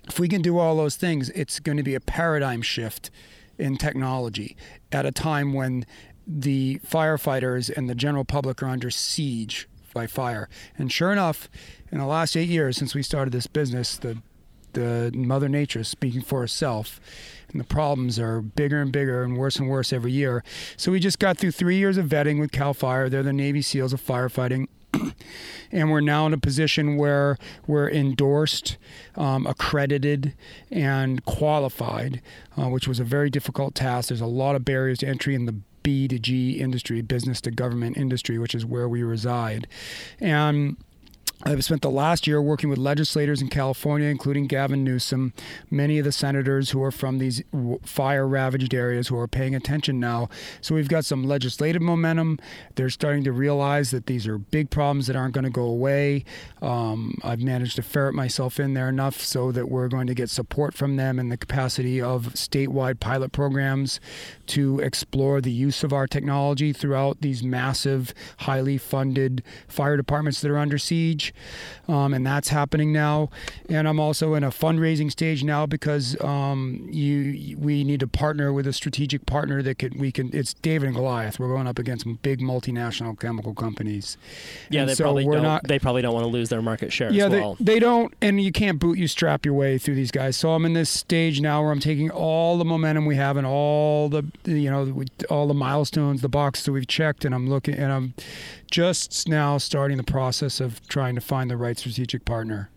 Speaker 3: If we can do all those things, it's going to be a paradigm shift in technology at a time when the firefighters and the general public are under siege by fire. And sure enough, in the last eight years since we started this business, the the Mother Nature is speaking for herself, and the problems are bigger and bigger and worse and worse every year. So we just got through three years of vetting with Cal Fire. They're the Navy SEALs of firefighting. and we're now in a position where we're endorsed, um, accredited, and qualified, uh, which was a very difficult task. There's a lot of barriers to entry in the B to G industry, business to government industry, which is where we reside. And I've spent the last year working with legislators in California, including Gavin Newsom, many of the senators who are from these fire ravaged areas who are paying attention now. So we've got some legislative momentum. They're starting to realize that these are big problems that aren't going to go away. Um, I've managed to ferret myself in there enough so that we're going to get support from them in the capacity of statewide pilot programs to explore the use of our technology throughout these massive, highly funded fire departments that are under siege. Um, and that's happening now. And I'm also in a fundraising stage now because um, you we need to partner with a strategic partner that could we can. It's David and Goliath. We're going up against big multinational chemical companies.
Speaker 2: Yeah,
Speaker 3: And
Speaker 2: they
Speaker 3: so
Speaker 2: probably don't.
Speaker 3: not-
Speaker 2: they probably don't want to lose their market share
Speaker 3: yeah,
Speaker 2: as
Speaker 3: they,
Speaker 2: well.
Speaker 3: they don't, and you can't boot you strap your way through these guys. So I'm in this stage now where I'm taking all the momentum we have and all the you know all the milestones, the boxes that we've checked, and I'm looking and I'm just now starting the process of trying to find the right strategic partner.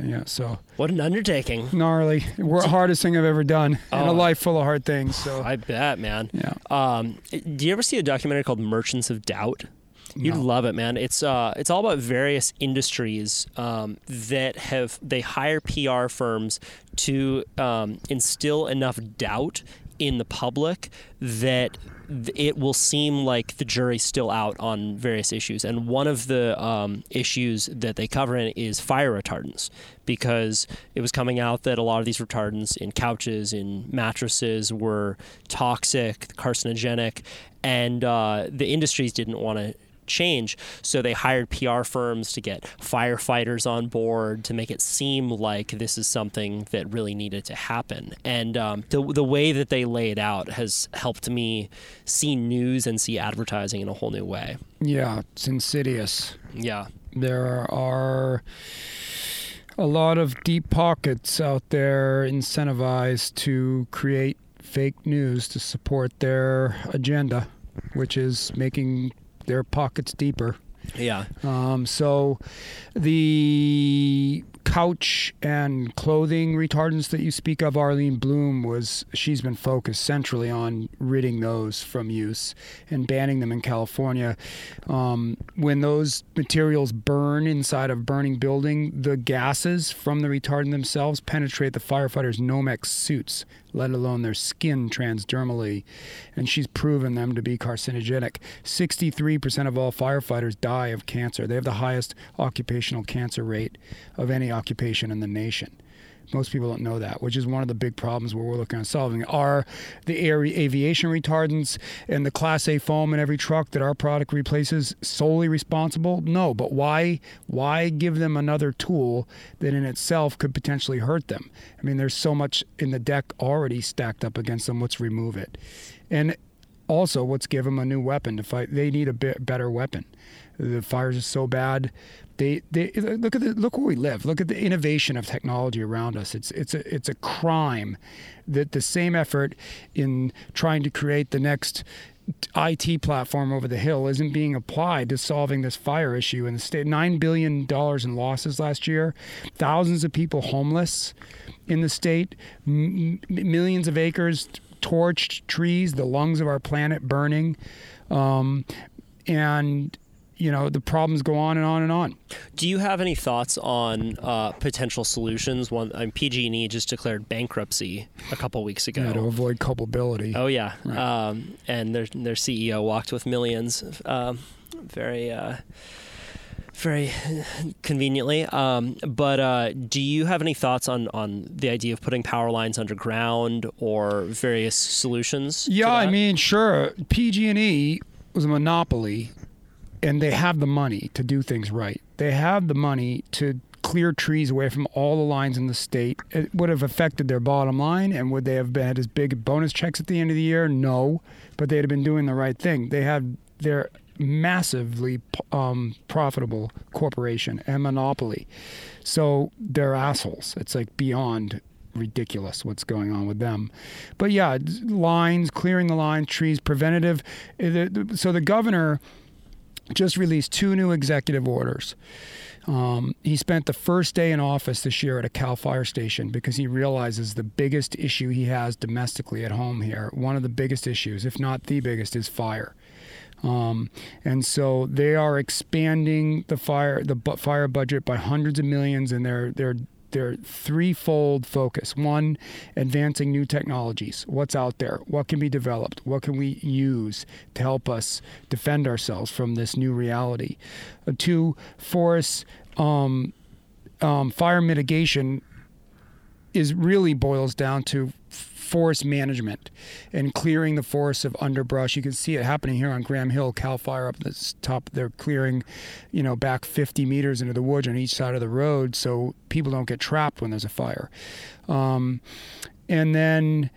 Speaker 3: Yeah, so
Speaker 2: what an undertaking!
Speaker 3: gnarly. We're hardest thing I've ever done in a
Speaker 2: Oh.
Speaker 3: life full of hard things. So
Speaker 2: I bet, man.
Speaker 3: yeah,
Speaker 2: Um, do you ever see a documentary called Merchants of Doubt? You'd
Speaker 3: No.
Speaker 2: love it, man. It's uh, it's all about various industries um, that have they hire PR firms to um, instill enough doubt in the public that th- it will seem like the jury's still out on various issues. And one of the um, issues that they cover in is fire retardants, because it was coming out that a lot of these retardants in couches, in mattresses, were toxic, carcinogenic, and uh, the industries didn't want to change. So they hired PR firms to get firefighters on board to make it seem like this is something that really needed to happen. And um, the, the way that they lay it out has helped me see news and see advertising in a whole new way.
Speaker 3: yeah, it's insidious.
Speaker 2: Yeah.
Speaker 3: there are a lot of deep pockets out there incentivized to create fake news to support their agenda, which is making their pockets deeper.
Speaker 2: Yeah.
Speaker 3: Um, so the couch and clothing retardants that you speak of, Arlene Blum was she's been focused centrally on ridding those from use and banning them in California. Um, when those materials burn inside of burning building, the gases from the retardant themselves penetrate the firefighters' Nomex suits, let alone their skin transdermally, and she's proven them to be carcinogenic. 63% of all firefighters die of cancer. They have the highest occupational cancer rate of any occupation in the nation. Most people don't know that, which is one of the big problems where we're looking at solving. Are the air aviation retardants and the Class A foam in every truck that our product replaces solely responsible? No, but why? Why give them another tool that in itself could potentially hurt them? I mean, there's so much in the deck already stacked up against them. Let's remove it, and also let's give them a new weapon to fight. They need a bit better weapon. The fires are so bad. They, they look at the look where we live. Look at the innovation of technology around us. It's it's a it's a crime that the same effort in trying to create the next IT platform over the hill isn't being applied to solving this fire issue in the state. Nine billion dollars in losses last year, thousands of people homeless in the state, m- millions of acres torched, trees, the lungs of our planet burning, um, and you know the problems go on and on and on.
Speaker 2: Do you have any thoughts on uh, potential solutions? One, um, PG&E just declared bankruptcy a couple weeks ago.
Speaker 3: Yeah, to avoid culpability.
Speaker 2: Oh yeah, um, and their their CEO walked with millions, um, very uh, very conveniently. Um, but uh, do you have any thoughts on on the idea of putting power lines underground or various solutions?
Speaker 3: Yeah, I mean, sure. PG&E was a monopoly, and they have the money to do things right. They have the money to clear trees away from all the lines in the state. It would have affected their bottom line, and would they have had as big bonus checks at the end of the year? No, but they'd have been doing the right thing. They had their massively um, profitable corporation and monopoly. So they're assholes. It's like beyond ridiculous what's going on with them. But yeah, lines, clearing the lines, trees, preventative. the- So the governor just released two new executive orders. Um, he spent the first day in office this year at a Cal Fire station because he realizes the biggest issue he has domestically at home here, one of the biggest issues, if not the biggest, is fire. Um, and so they are expanding the fire the bu- fire budget by hundreds of millions, and they're they're they're threefold focus. One, advancing new technologies. What's out there? What can be developed? What can we use to help us defend ourselves from this new reality? Uh, two, forests. Um, um, fire mitigation is really boils down to forest management and clearing the forests of underbrush. You can see it happening here on Graham Hill, Cal Fire up the top. They're clearing, you know, back 50 meters into the woods on each side of the road so people don't get trapped when there's a fire. Um, and then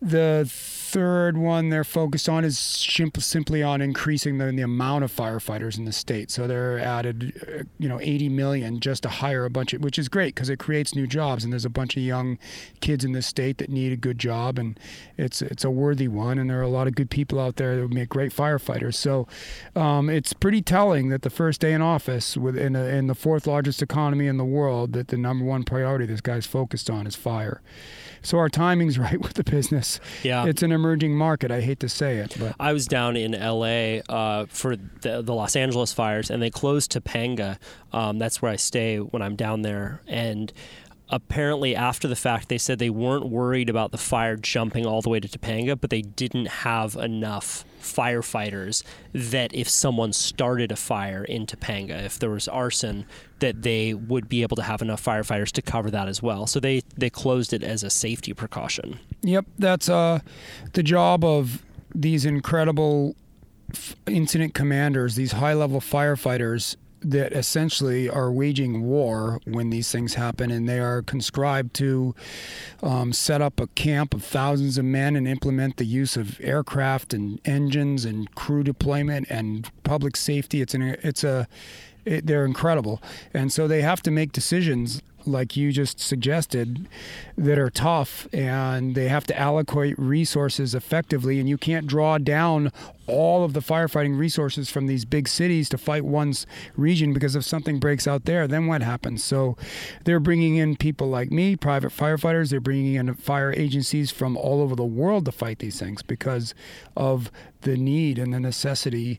Speaker 3: the third one they're focused on is simp- simply on increasing the, the amount of firefighters in the state. So they're added, uh, you know, 80 million just to hire a bunch of, which is great because it creates new jobs. And there's a bunch of young kids in the state that need a good job, and it's it's a worthy one. And there are a lot of good people out there that would make great firefighters. So um, it's pretty telling that the first day in office, within a, in the fourth largest economy in the world, that the number one priority this guy's focused on is fire. So our timing's right with the business.
Speaker 2: Yeah.
Speaker 3: It's an emerging market. I hate to say it, but
Speaker 2: I was down in LA uh, for the, the Los Angeles fires, and they closed Topanga. Um, that's where I stay when I'm down there. And apparently, after the fact, they said they weren't worried about the fire jumping all the way to Topanga, but they didn't have enough firefighters that if someone started a fire in Topanga, if there was arson, that they would be able to have enough firefighters to cover that as well. So they, they closed it as a safety precaution.
Speaker 3: Yep, that's uh, the job of these incredible f- incident commanders, these high level firefighters that essentially are waging war when these things happen, and they are conscribed to um, set up a camp of thousands of men and implement the use of aircraft and engines and crew deployment and public safety. It's an it's a it, they're incredible, and so they have to make decisions like you just suggested that are tough and they have to allocate resources effectively and you can't draw down all of the firefighting resources from these big cities to fight one's region because if something breaks out there then what happens? So they're bringing in people like me private firefighters. They're bringing in fire agencies from all over the world to fight these things because of the need and the necessity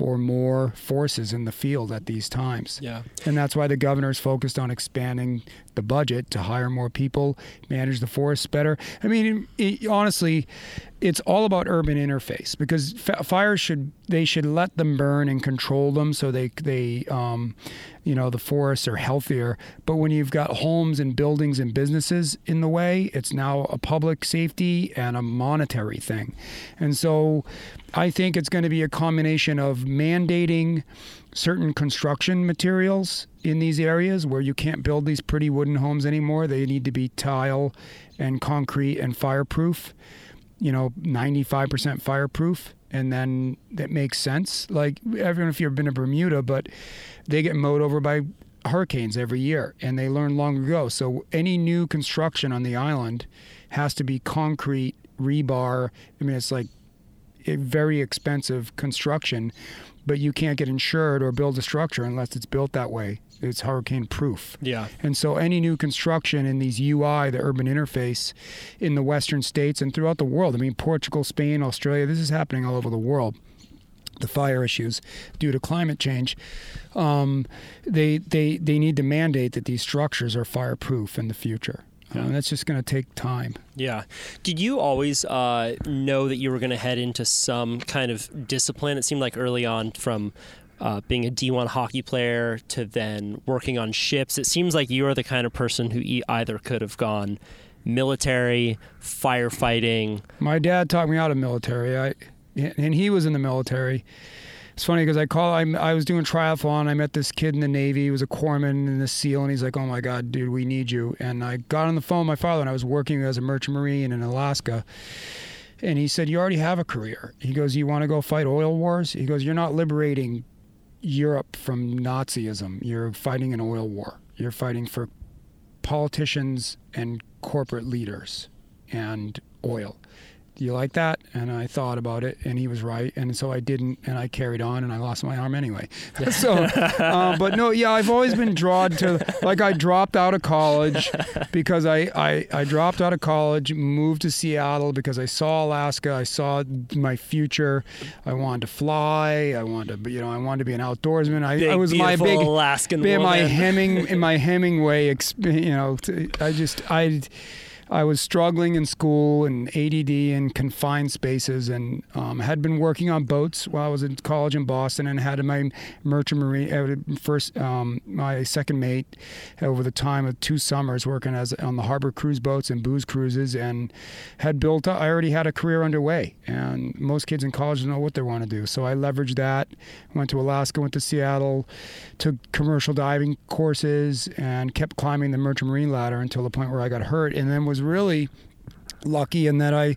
Speaker 3: for more forces in the field at these times.
Speaker 2: Yeah.
Speaker 3: And that's why the governor's focused on expanding the budget to hire more people, manage the forests better. I mean, it, honestly, it's all about urban interface because f- fires should they should let them burn and control them so they they um, you know the forests are healthier. But when you've got homes and buildings and businesses in the way, it's now a public safety and a monetary thing. And so, I think it's going to be a combination of mandating certain construction materials in these areas where you can't build these pretty wooden homes anymore. They need to be tile and concrete and fireproof, you know, 95% fireproof. And then that makes sense. Like, everyone, if you've been to Bermuda, but they get mowed over by hurricanes every year and they learned long ago. So any new construction on the island has to be concrete, rebar. I mean, it's like a very expensive construction, but you can't get insured or build a structure unless it's built that way. It's hurricane proof.
Speaker 2: Yeah.
Speaker 3: And so any new construction in these UI, the urban interface in the western states and throughout the world, I mean, Portugal, Spain, Australia, this is happening all over the world. The fire issues due to climate change, um, they, they, they need to mandate that these structures are fireproof in the future. Uh, that's just going to take time.
Speaker 2: Yeah. Did you always uh, know that you were going to head into some kind of discipline? It seemed like early on from uh, being a D1 hockey player to then working on ships, it seems like you are the kind of person who either could have gone military, firefighting.
Speaker 3: My dad taught me out of military. I, and he was in the military. It's funny because I call. I, I was doing triathlon. I met this kid in the Navy. He was a corpsman in the SEAL, and he's like, "Oh my God, dude, we need you." And I got on the phone with my father, and I was working as a merchant marine in Alaska. And he said, "You already have a career." He goes, "You want to go fight oil wars?" He goes, "You're not liberating Europe from Nazism. You're fighting an oil war. You're fighting for politicians and corporate leaders and oil." Do you like that? And I thought about it, and he was right. And so I didn't, and I carried on, and I lost my arm anyway. so, uh, but no, yeah, I've always been drawn to, like, I dropped out of college because I, I, I dropped out of college, moved to Seattle because I saw Alaska, I saw my future. I wanted to fly. I wanted to, you know, I wanted to be an outdoorsman. I,
Speaker 2: Big,
Speaker 3: I was my big
Speaker 2: Alaskan
Speaker 3: be my. Heming in my Hemingway, you know, I just I I was struggling in school and ADD in confined spaces, and um, had been working on boats while I was in college in Boston, and had my merchant marine uh, first um, my second mate over the time of two summers working as on the harbor cruise boats and booze cruises, and had built. Up, I already had a career underway, and most kids in college don't know what they want to do. So I leveraged that. Went to Alaska, went to Seattle, took commercial diving courses, and kept climbing the merchant marine ladder until the point where I got hurt, and then was really lucky in that I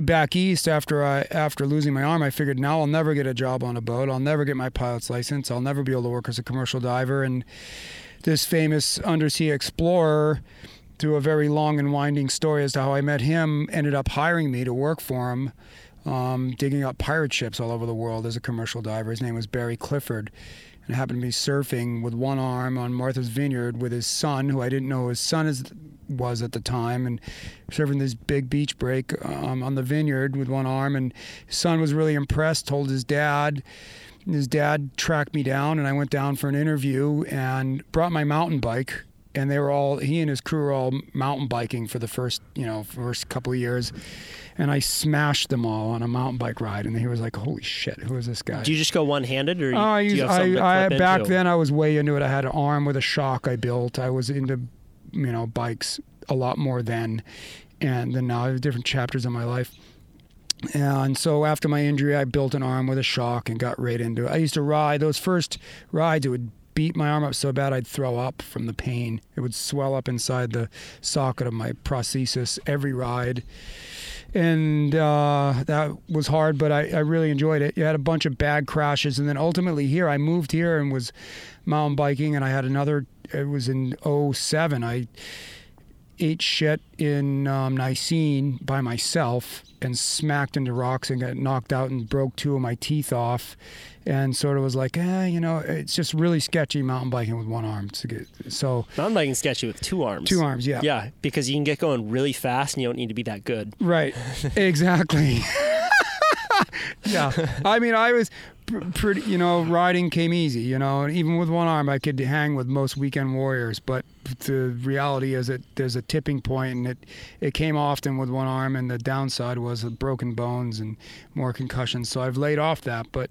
Speaker 3: back east after I after losing my arm I figured now I'll never get a job on a boat. I'll never get my pilot's license. I'll never be able to work as a commercial diver. And this famous undersea explorer through a very long and winding story as to how I met him ended up hiring me to work for him um, digging up pirate ships all over the world as a commercial diver. His name was Barry Clifford. And happened to be surfing with one arm on Martha's Vineyard with his son, who I didn't know his son is, was at the time, and serving this big beach break um, on the vineyard with one arm. And son was really impressed, told his dad. His dad tracked me down, and I went down for an interview and brought my mountain bike. And they were all, he and his crew were all mountain biking for the first, you know, first couple of years and I smashed them all on a mountain bike ride. And he was like, "Holy shit, who is this guy?"
Speaker 2: Do you just go one handed, or you,
Speaker 3: Oh, I used,
Speaker 2: you
Speaker 3: I, I back
Speaker 2: into?
Speaker 3: then I was way into it. I had an arm with a shock I built. I was into, you know, bikes a lot more then, and then now I have different chapters in my life. And so after my injury, I built an arm with a shock and got right into it. I used to ride those first rides. It would beat my arm up so bad I'd throw up from the pain. It would swell up inside the socket of my prosthesis every ride and uh, that was hard, but I, I really enjoyed it. You had a bunch of bad crashes, and then ultimately here, I moved here and was mountain biking, and I had another. It was in 07. I ate shit in um, Nisene by myself and smacked into rocks and got knocked out and broke two of my teeth off, and sort of was like, eh, you know, it's just really sketchy mountain biking with one arm. To get, so
Speaker 2: Mountain biking sketchy with two arms.
Speaker 3: two arms, yeah,
Speaker 2: Yeah, because you can get going really fast, and you don't need to be that good.
Speaker 3: Right. exactly. yeah. I mean, I was pr- pretty, you know, riding came easy, you know, and even with one arm, I could hang with most weekend warriors. But the reality is that there's a tipping point, and it it came often with one arm, and the downside was broken bones and more concussions. So I've laid off that, but.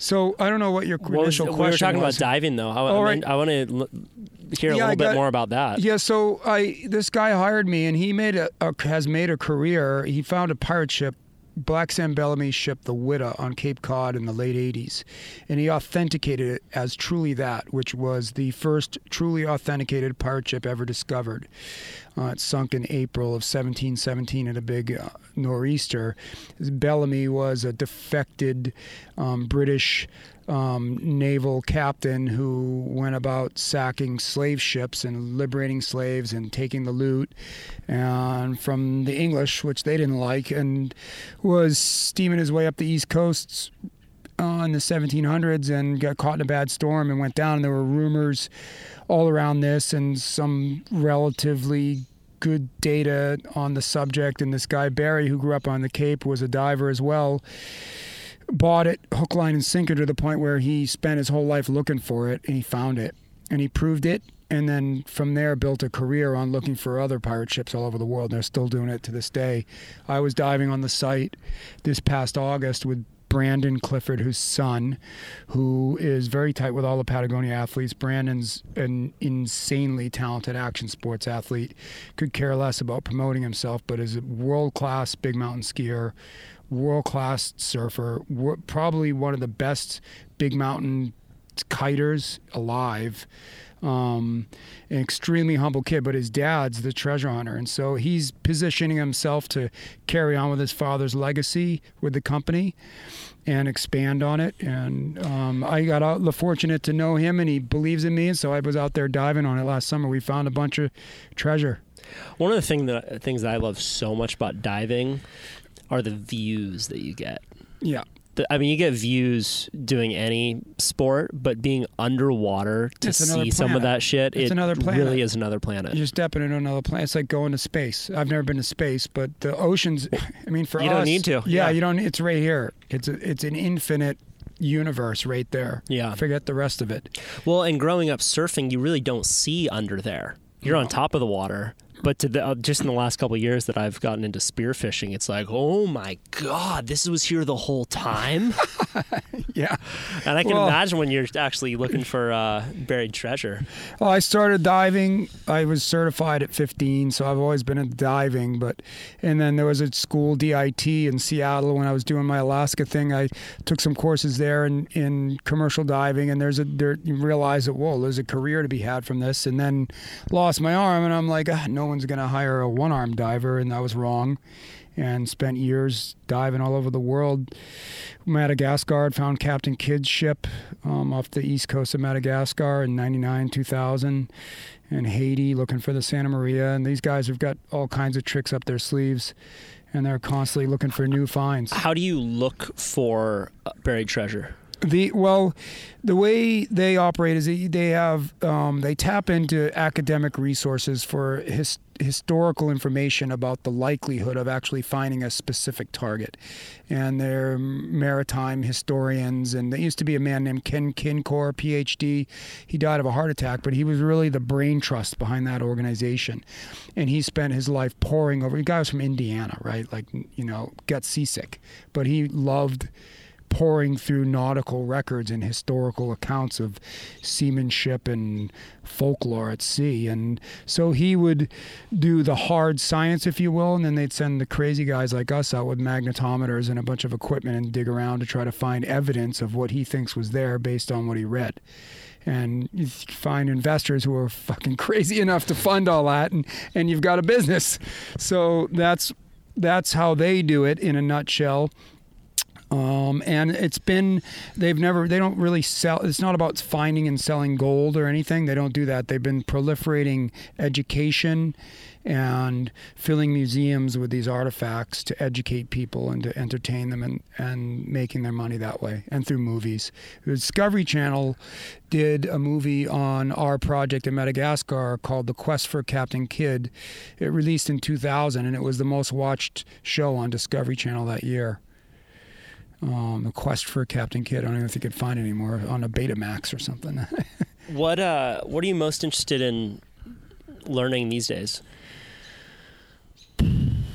Speaker 3: So I don't know what your
Speaker 2: What was,
Speaker 3: initial
Speaker 2: we were talking
Speaker 3: was.
Speaker 2: about diving, though. I,
Speaker 3: Oh,
Speaker 2: I,
Speaker 3: right.
Speaker 2: I want to l- hear a
Speaker 3: Yeah, I
Speaker 2: little bit more about that.
Speaker 3: Yeah, so I this guy hired me, and he made a, a has made a career. He found a pirate ship, Black Sam Bellamy's ship, the Whydah, on Cape Cod in the late '80s, and he authenticated it as truly that, which was the first truly authenticated pirate ship ever discovered. Uh, it sunk in April of 1717 in a big uh, nor'easter. Bellamy was a defected um, British um, naval captain who went about sacking slave ships and liberating slaves and taking the loot and from the English, which they didn't like, and was steaming his way up the east coasts uh, in the 1700s and got caught in a bad storm and went down. And there were rumors all around this and some relatively good data on the subject. And this guy, Barry, who grew up on the Cape, was a diver as well, bought it hook, line, and sinker to the point where he spent his whole life looking for it and he found it and he proved it. And then from there, built a career on looking for other pirate ships all over the world. And They're still doing it to this day. I was diving on the site this past August with Brandon Clifford, whose son, who is very tight with all the Patagonia athletes. Brandon's an insanely talented action sports athlete, could care less about promoting himself, but is a world class big mountain skier, world class surfer, probably one of the best big mountain kiters alive. Um, an extremely humble kid, but his dad's the treasure hunter, and so he's positioning himself to carry on with his father's legacy with the company and expand on it. And um, I got out, the fortunate to know him, and he believes in me, and so I was out there diving on it last summer. We found a bunch of treasure.
Speaker 2: One of the thing that things that I love so much about diving are the views that you get.
Speaker 3: Yeah,
Speaker 2: The, I mean, you get views doing any sport, but being underwater to
Speaker 3: It's
Speaker 2: see some of that shit,
Speaker 3: It's
Speaker 2: it
Speaker 3: another planet.
Speaker 2: really is another planet.
Speaker 3: you're stepping into another planet. It's like going to space. I've never been to space, but the oceans. I mean, for us.
Speaker 2: You
Speaker 3: us,
Speaker 2: don't need to.
Speaker 3: Yeah,
Speaker 2: Yeah.
Speaker 3: you don't. It's right here. It's a, it's an infinite universe right there.
Speaker 2: Yeah.
Speaker 3: Forget the rest of it.
Speaker 2: Well, and growing up surfing, you really don't see under there. You're on top of the water, But to the, uh, just in the last couple of years that I've gotten into spearfishing, it's like, oh my god, this was here the whole time.
Speaker 3: Yeah.
Speaker 2: and I can
Speaker 3: Well-
Speaker 2: imagine when you're actually looking for uh, buried treasure.
Speaker 3: Well, I started diving. I was certified at 15, so I've always been into diving. But and then there was a school DIT in Seattle when I was doing my Alaska thing. I took some courses there in, in commercial diving, and there's a there you realize that whoa, there's a career to be had from this. And then lost my arm, and I'm like, ah, no one's gonna hire a one arm diver, and I was wrong. And spent years diving all over the world. Madagascar found Captain Kidd's ship um, off the east coast of Madagascar in 99, 2000, and Haiti looking for the Santa Maria. And these guys have got all kinds of tricks up their sleeves, and they're constantly looking for new finds.
Speaker 2: How do you look for uh, buried treasure?
Speaker 3: The well, the way they operate is they they have um, they tap into academic resources for his, historical information about the likelihood of actually finding a specific target, and they're maritime historians. And there used to be a man named Ken Kinkor, PhD. He died of a heart attack, but he was really the brain trust behind that organization, and he spent his life poring over. The guy was from Indiana, right? Like you know, got seasick, but he loved pouring through nautical records and historical accounts of seamanship and folklore at sea. And so he would do the hard science, if you will, and then they'd send the crazy guys like us out with magnetometers and a bunch of equipment and dig around to try to find evidence of what he thinks was there based on what he read. And you find investors who are fucking crazy enough to fund all that, and, and you've got a business. So that's that's how they do it in a nutshell. Um, and it's been they've never they don't really sell it's not about finding and selling gold or anything. They don't do that. They've been proliferating education and filling museums with these artifacts to educate people and to entertain them and, and making their money that way and through movies. The discovery channel did a movie on our project in madagascar called the quest for captain kidd. It released in 2000 and it was the most watched show on discovery channel that year um, the quest for Captain Kidd. I don't know if you could find it anymore on a Betamax or something.
Speaker 2: What uh, what are you most interested in learning these days?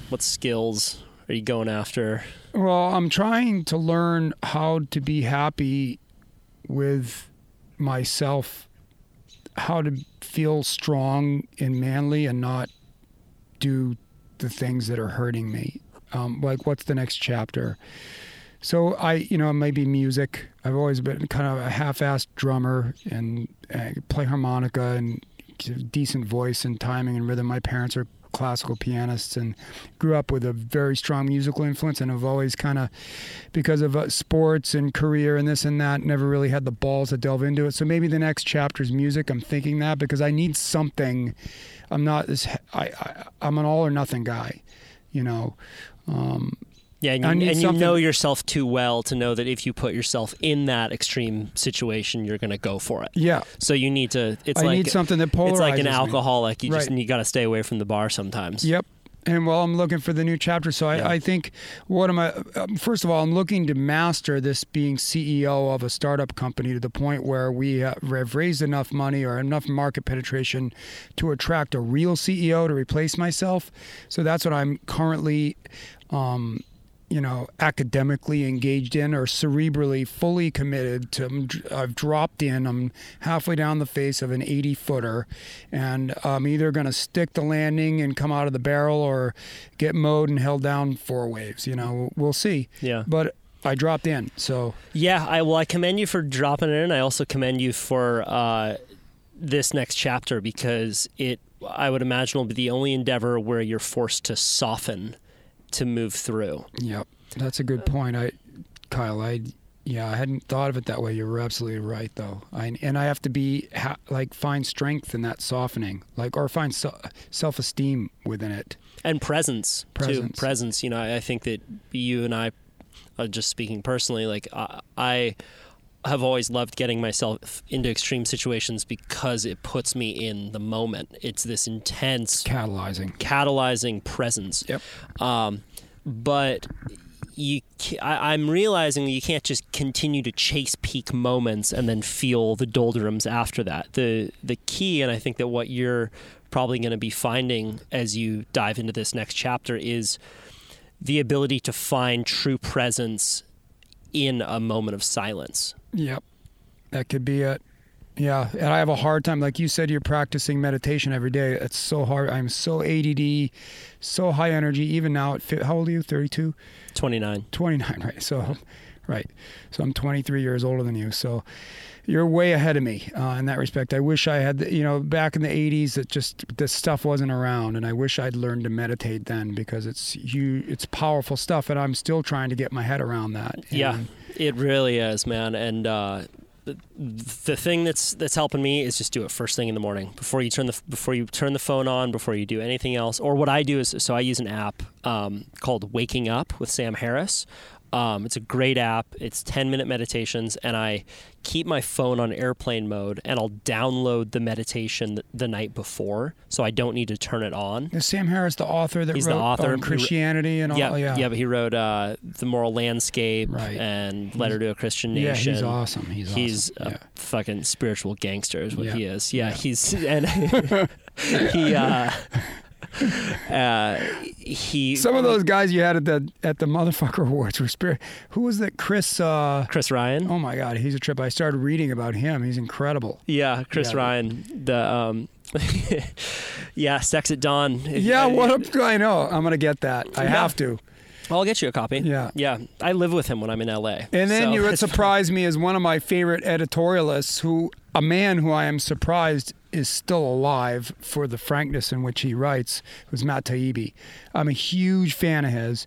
Speaker 2: What skills are you going after?
Speaker 3: well, I'm trying to learn how to be happy with myself, how to feel strong and manly and not do the things that are hurting me. Um, like, what's the next chapter? So I, you know, maybe music. I've always been kind of a half-assed drummer and uh, play harmonica and decent voice and timing and rhythm. My parents are classical pianists and grew up with a very strong musical influence and have always kind of, because of uh, sports and career and this and that, never really had the balls to delve into it. So maybe the next chapter is music. I'm thinking that because I need something. I'm not this. I, I I'm an all or nothing guy, you know. Um,
Speaker 2: Yeah, and you, and you know yourself too well to know that if you put yourself in that extreme situation, you're going to go for it.
Speaker 3: yeah.
Speaker 2: So you need to. It's
Speaker 3: I
Speaker 2: like
Speaker 3: need something that polarizes
Speaker 2: It's like an
Speaker 3: me.
Speaker 2: alcoholic. You just
Speaker 3: Right.
Speaker 2: you got to stay away from the bar sometimes.
Speaker 3: Yep. And well, I'm looking for the new chapter. So I,
Speaker 2: Yeah.
Speaker 3: I think what am I? Um, first of all, I'm looking to master this being CEO of a startup company to the point where we have have raised enough money or enough market penetration to attract a real CEO to replace myself. So that's what I'm currently. Um, you know, academically engaged in or cerebrally fully committed to. Dr- I've dropped in. I'm halfway down the face of an 80 footer, and I'm either going to stick the landing and come out of the barrel or get mowed and held down four waves. You know, we'll see.
Speaker 2: Yeah.
Speaker 3: But I dropped in, so
Speaker 2: Yeah, I well, I commend you for dropping in. I also commend you for uh, this next chapter because it, I would imagine, will be the only endeavor where you're forced to soften to move through.
Speaker 3: yep, that's a good point. I, Kyle, I. Yeah, I hadn't thought of it that way. You're absolutely right, though. I, and I have to be ha- like find strength in that softening, like or find se- self-esteem within it.
Speaker 2: and presence, too.
Speaker 3: Presence.
Speaker 2: Presence. You know, I, I think that you and I, uh, just speaking personally, like I, I have always loved getting myself into extreme situations because it puts me in the moment. It's this intense
Speaker 3: Catalyzing.
Speaker 2: catalyzing presence.
Speaker 3: Yep.
Speaker 2: Um, but you I, I'm realizing you can't just continue to chase peak moments and then feel the doldrums after that. The the key, and I think that what you're probably going to be finding as you dive into this next chapter is the ability to find true presence in a moment of silence.
Speaker 3: Yep. That could be it. Yeah. And I have a hard time. Like you said, you're practicing meditation every day. It's so hard. I'm so ADD, so high energy. Even now, at fi- how old are you? 32?
Speaker 2: 29.
Speaker 3: 29, right? So, right. So I'm 23 years older than you. So you're way ahead of me uh, in that respect. I wish I had, the, you know, back in the 80s, that just this stuff wasn't around, and I wish I'd learned to meditate then because it's you, it's powerful stuff, and I'm still trying to get my head around that.
Speaker 2: Yeah, it really is, man. And uh, the, the thing that's that's helping me is just do it first thing in the morning before you turn the before you turn the phone on, before you do anything else. Or what I do is so I use an app um, called Waking Up with Sam Harris. Um, it's a great app. It's 10 minute meditations, and I keep my phone on airplane mode and I'll download the meditation th- the night before so I don't need to turn it on.
Speaker 3: Sam Harris the author that
Speaker 2: He's the
Speaker 3: wrote
Speaker 2: author.
Speaker 3: um, Christianity and all?
Speaker 2: yeah,
Speaker 3: yeah,
Speaker 2: but he wrote uh, The Moral Landscape
Speaker 3: Right.
Speaker 2: and Letter to a Christian Nation.
Speaker 3: Yeah, he's awesome. He's,
Speaker 2: He's
Speaker 3: awesome.
Speaker 2: a
Speaker 3: yeah.
Speaker 2: fucking spiritual gangster is what
Speaker 3: Yeah.
Speaker 2: he is. Yeah,
Speaker 3: Yeah.
Speaker 2: he's and he uh, uh, he
Speaker 3: Some of those guys you had at the at the motherfucker awards were spirit. Who was that? Chris. Uh,
Speaker 2: Chris Ryan.
Speaker 3: oh my God, he's a trip. I started reading about him. He's incredible.
Speaker 2: Yeah, Chris
Speaker 3: Yeah.
Speaker 2: Ryan. The um, yeah, Sex at Dawn.
Speaker 3: Yeah, what up? I know. I'm gonna get that. I
Speaker 2: Yeah.
Speaker 3: have to.
Speaker 2: I'll get you a copy.
Speaker 3: Yeah.
Speaker 2: yeah. I live with him when I'm in LA.
Speaker 3: And then
Speaker 2: so
Speaker 3: you would surprise me as one of my favorite editorialists, who a man who I am surprised is still alive for the frankness in which he writes, who's Matt Taibbi. I'm a huge fan of his.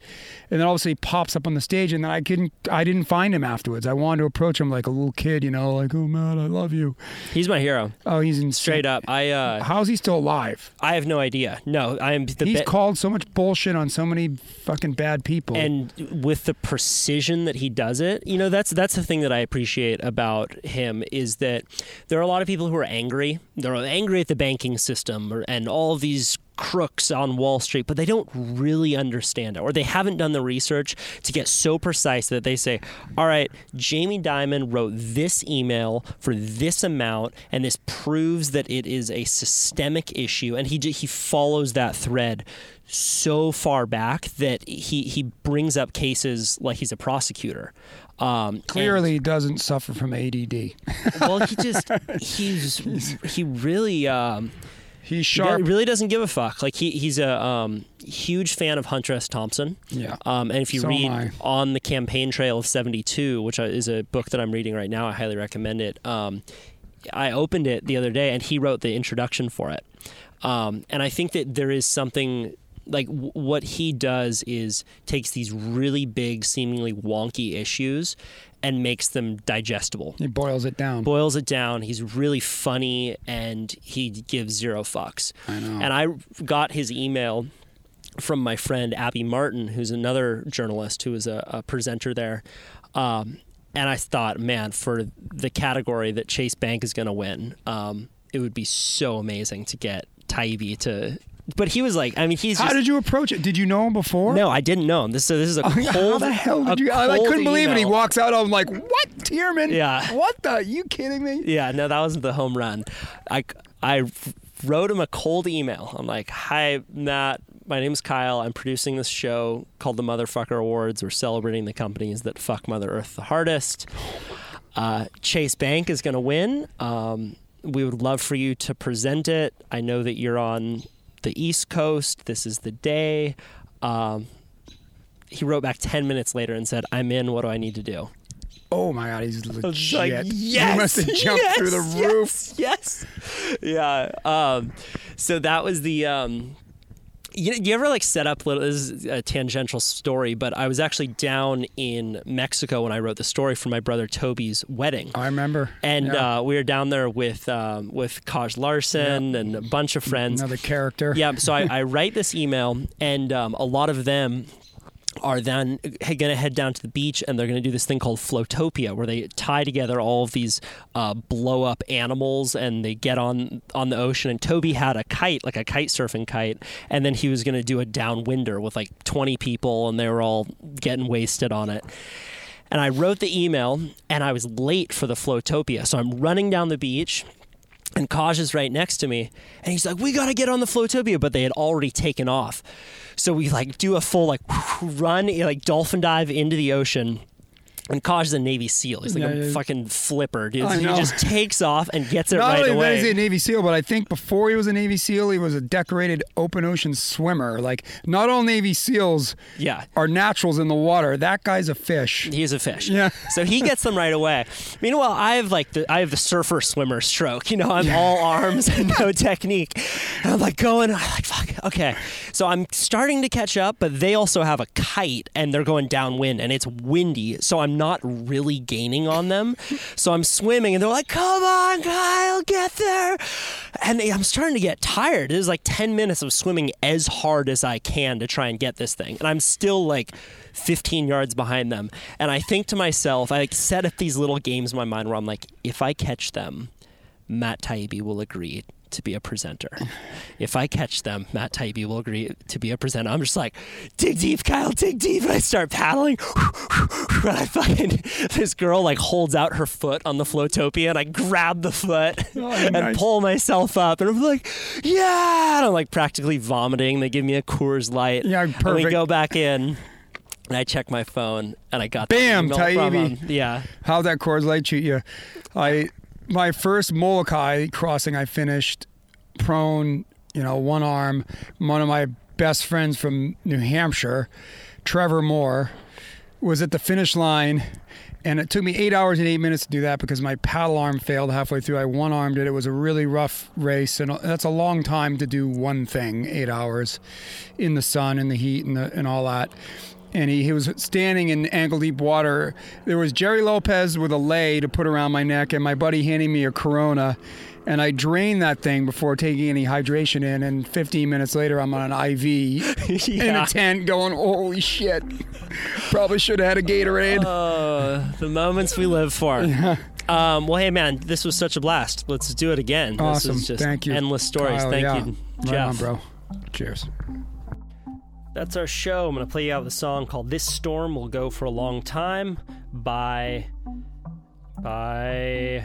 Speaker 3: And then obviously he pops up on the stage and then I couldn't I didn't find him afterwards. I wanted to approach him like a little kid, you know, like, oh man, I love you.
Speaker 2: He's my hero.
Speaker 3: Oh, he's insane.
Speaker 2: Straight up. I uh,
Speaker 3: How's he still alive?
Speaker 2: I have no idea. No, I am the
Speaker 3: He's
Speaker 2: be-
Speaker 3: called so much bullshit on so many fucking bad people.
Speaker 2: and with the precision that he does it you know that's that's the thing that i appreciate about him is that there are a lot of people who are angry they're angry at the banking system or, and all of these crooks on wall street but they don't really understand it or they haven't done the research to get so precise that they say all right jamie dimon wrote this email for this amount and this proves that it is a systemic issue and he he follows that thread so far back that he he brings up cases like he's a prosecutor. Um,
Speaker 3: Clearly he doesn't suffer from ADD.
Speaker 2: well, he just he's he really um,
Speaker 3: He's
Speaker 2: he
Speaker 3: sharp.
Speaker 2: do- really doesn't give a fuck. Like he he's a um, huge fan of Hunter S. Thompson.
Speaker 3: Yeah.
Speaker 2: Um, and if you
Speaker 3: So
Speaker 2: read on the campaign trail of '72, which is a book that I'm reading right now, I highly recommend it. Um, I opened it the other day, and he wrote the introduction for it. Um, and I think that there is something like w- what he does is takes these really big, seemingly wonky issues and makes them digestible
Speaker 3: He boils it down.
Speaker 2: boils it down. He's really funny and he gives zero fucks.
Speaker 3: I know.
Speaker 2: And I got his email from my friend Abby Martin, who's another journalist who is a, a presenter there. Um, and I thought, man, for the category that Chase Bank is going to win, um, it would be so amazing to get Taibbi to. But he was like, I mean, he's
Speaker 3: How
Speaker 2: just.
Speaker 3: did you approach it? Did you know him before?
Speaker 2: no, I didn't know him. This, so this is a cold.
Speaker 3: How the hell did you? I, I couldn't believe it. He walks out. I'm like, what, Thiermann?
Speaker 2: Yeah.
Speaker 3: What the? you kidding me?
Speaker 2: Yeah, no, that wasn't the home run. I, I wrote him a cold email. I'm like, hi, Matt. My name's Kyle. I'm producing this show called the Motherfucker Awards. We're celebrating the companies that fuck Mother Earth the hardest. Uh, Chase Bank is going to win. Um, we would love for you to present it. I know that you're on the East Coast. This is the day. Um, he wrote back 10 minutes later and said, I'm in. What do I need to do?
Speaker 3: Oh my god, he's legit.
Speaker 2: like,
Speaker 3: He must have jumped
Speaker 2: yes,
Speaker 3: through the
Speaker 2: yes,
Speaker 3: roof.
Speaker 2: Yes. Yeah. Um, so that was the. Um, you, you ever like set up little? This is a tangential story, but I was actually down in Mexico when I wrote the story for my brother Toby's wedding.
Speaker 3: I remember.
Speaker 2: And
Speaker 3: Yeah.
Speaker 2: uh, we were down there with um, with Kaj Larsen and a bunch of friends.
Speaker 3: another character.
Speaker 2: Yeah, so I, I write this email, and um, a lot of them are then going to head down to the beach and they're going to do this thing called Flotopia, where they tie together all of these uh, blow up animals and they get on on the ocean. And Toby had a kite, like a kite surfing kite, and then he was going to do a downwinder with like 20 people, and they were all getting wasted on it. And I wrote the email, and I was late for the Flotopia, so I'm running down the beach and Kaj is right next to me, and he's like, "We gotta get on the Flotopia," but they had already taken off. So we like do a full like run, like dolphin dive into the ocean. And Kaj is a Navy SEAL. He's like
Speaker 3: Yeah,
Speaker 2: a
Speaker 3: yeah.
Speaker 2: fucking flipper, dude. So he just takes off and gets it
Speaker 3: Not
Speaker 2: right
Speaker 3: only
Speaker 2: away.
Speaker 3: was he a Navy SEAL, but I think before he was a Navy SEAL, he was a decorated open ocean swimmer. Like, not all Navy SEAls
Speaker 2: yeah.
Speaker 3: are naturals in the water. That guy's a fish.
Speaker 2: He's a fish.
Speaker 3: Yeah.
Speaker 2: So he gets them right away. Meanwhile, I have like the I have the surfer swimmer stroke. You know, I'm all arms and no technique. And I'm like going, I'm like fuck. Okay. So I'm starting to catch up, but they also have a kite and they're going downwind and it's windy. So I'm not really gaining on them. So I'm swimming and they're like, "Come on, Kyle, get there." And I'm starting to get tired. It was like 10 minutes of swimming as hard as I can to try and get this thing. And I'm still like 15 yards behind them. And I think to myself, I like set up these little games in my mind where I'm like, if I catch them, Matt Taibbi will agree to be a presenter. If I catch them, Matt Taibbi will agree to be a presenter. I'm just like, dig deep, Kyle, dig deep. And I start paddling. And I fucking, this girl like holds out her foot on the Flotopia and I grab the foot oh, and
Speaker 3: nice.
Speaker 2: pull myself up. And I'm like, yeah. And I'm like practically vomiting. They give me a Coors Light.
Speaker 3: Yeah,
Speaker 2: And we go back in. And I check my phone and I got the
Speaker 3: Bam, Taibbi.
Speaker 2: Yeah.
Speaker 3: How'd that Coors Light treat you? I my first Molokai crossing, I finished prone, you know, one arm. One of my best friends from New Hampshire, Trevor Moore, was at the finish line. And it took me eight hours and eight minutes to do that because my paddle arm failed halfway through. I one armed it. It was a really rough race, and that's a long time to do one thing, eight hours in the sun and the heat and, the, and all that and he, he was standing in ankle deep water. There was Gerry Lopez with a lei to put around my neck, and my buddy handing me a Corona. And I drained that thing before taking any hydration in. And 15 minutes later, I'm on an IV in a tent going, holy shit. Probably should have had a Gatorade.
Speaker 2: Uh, the moments we live for. Um, well, hey, man, this was such a blast. Let's do it again.
Speaker 3: awesome.
Speaker 2: This is just
Speaker 3: Thank you.
Speaker 2: endless stories.
Speaker 3: Kyle,
Speaker 2: Thank
Speaker 3: yeah.
Speaker 2: you,
Speaker 3: Right
Speaker 2: Jeff.
Speaker 3: on, bro. Cheers.
Speaker 2: That's our show. I'm going to play you out with a song called This Storm Will Go for a Long Time by by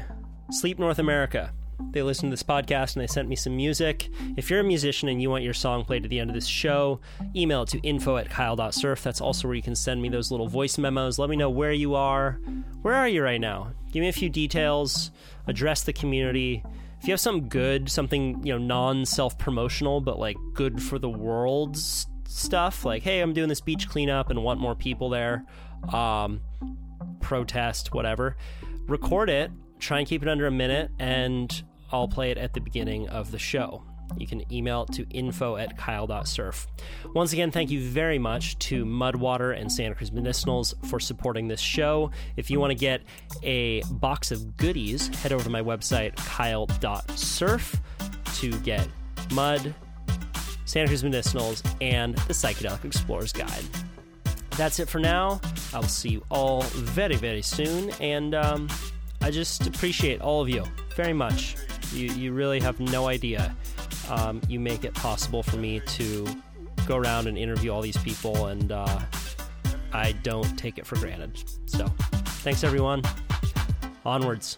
Speaker 2: Sleep North America. They listened to this podcast and they sent me some music. If you're a musician and you want your song played at the end of this show, email it to info at kyle.surf. That's also where you can send me those little voice memos. Let me know where you are. Where are you right now? Give me a few details, address the community. If you have something good, something, you know, non self promotional, but like good for the world s- stuff, like, hey, I'm doing this beach cleanup and want more people there, um, protest, whatever, record it, try and keep it under a minute, and I'll play it at the beginning of the show. You can email it to info at kyle.surf. Once again, thank you very much to Mudwater and Santa Cruz Medicinals for supporting this show. If you want to get a box of goodies, head over to my website, kyle.surf, to get mud, Santa Cruz Medicinals, and the Psychedelic Explorer's Guide. That's it for now. I will see you all very, very soon. And um, I just appreciate all of you very much. You, you really have no idea. Um, you make it possible for me to go around and interview all these people, and uh, I don't take it for granted. So, thanks everyone. Onwards.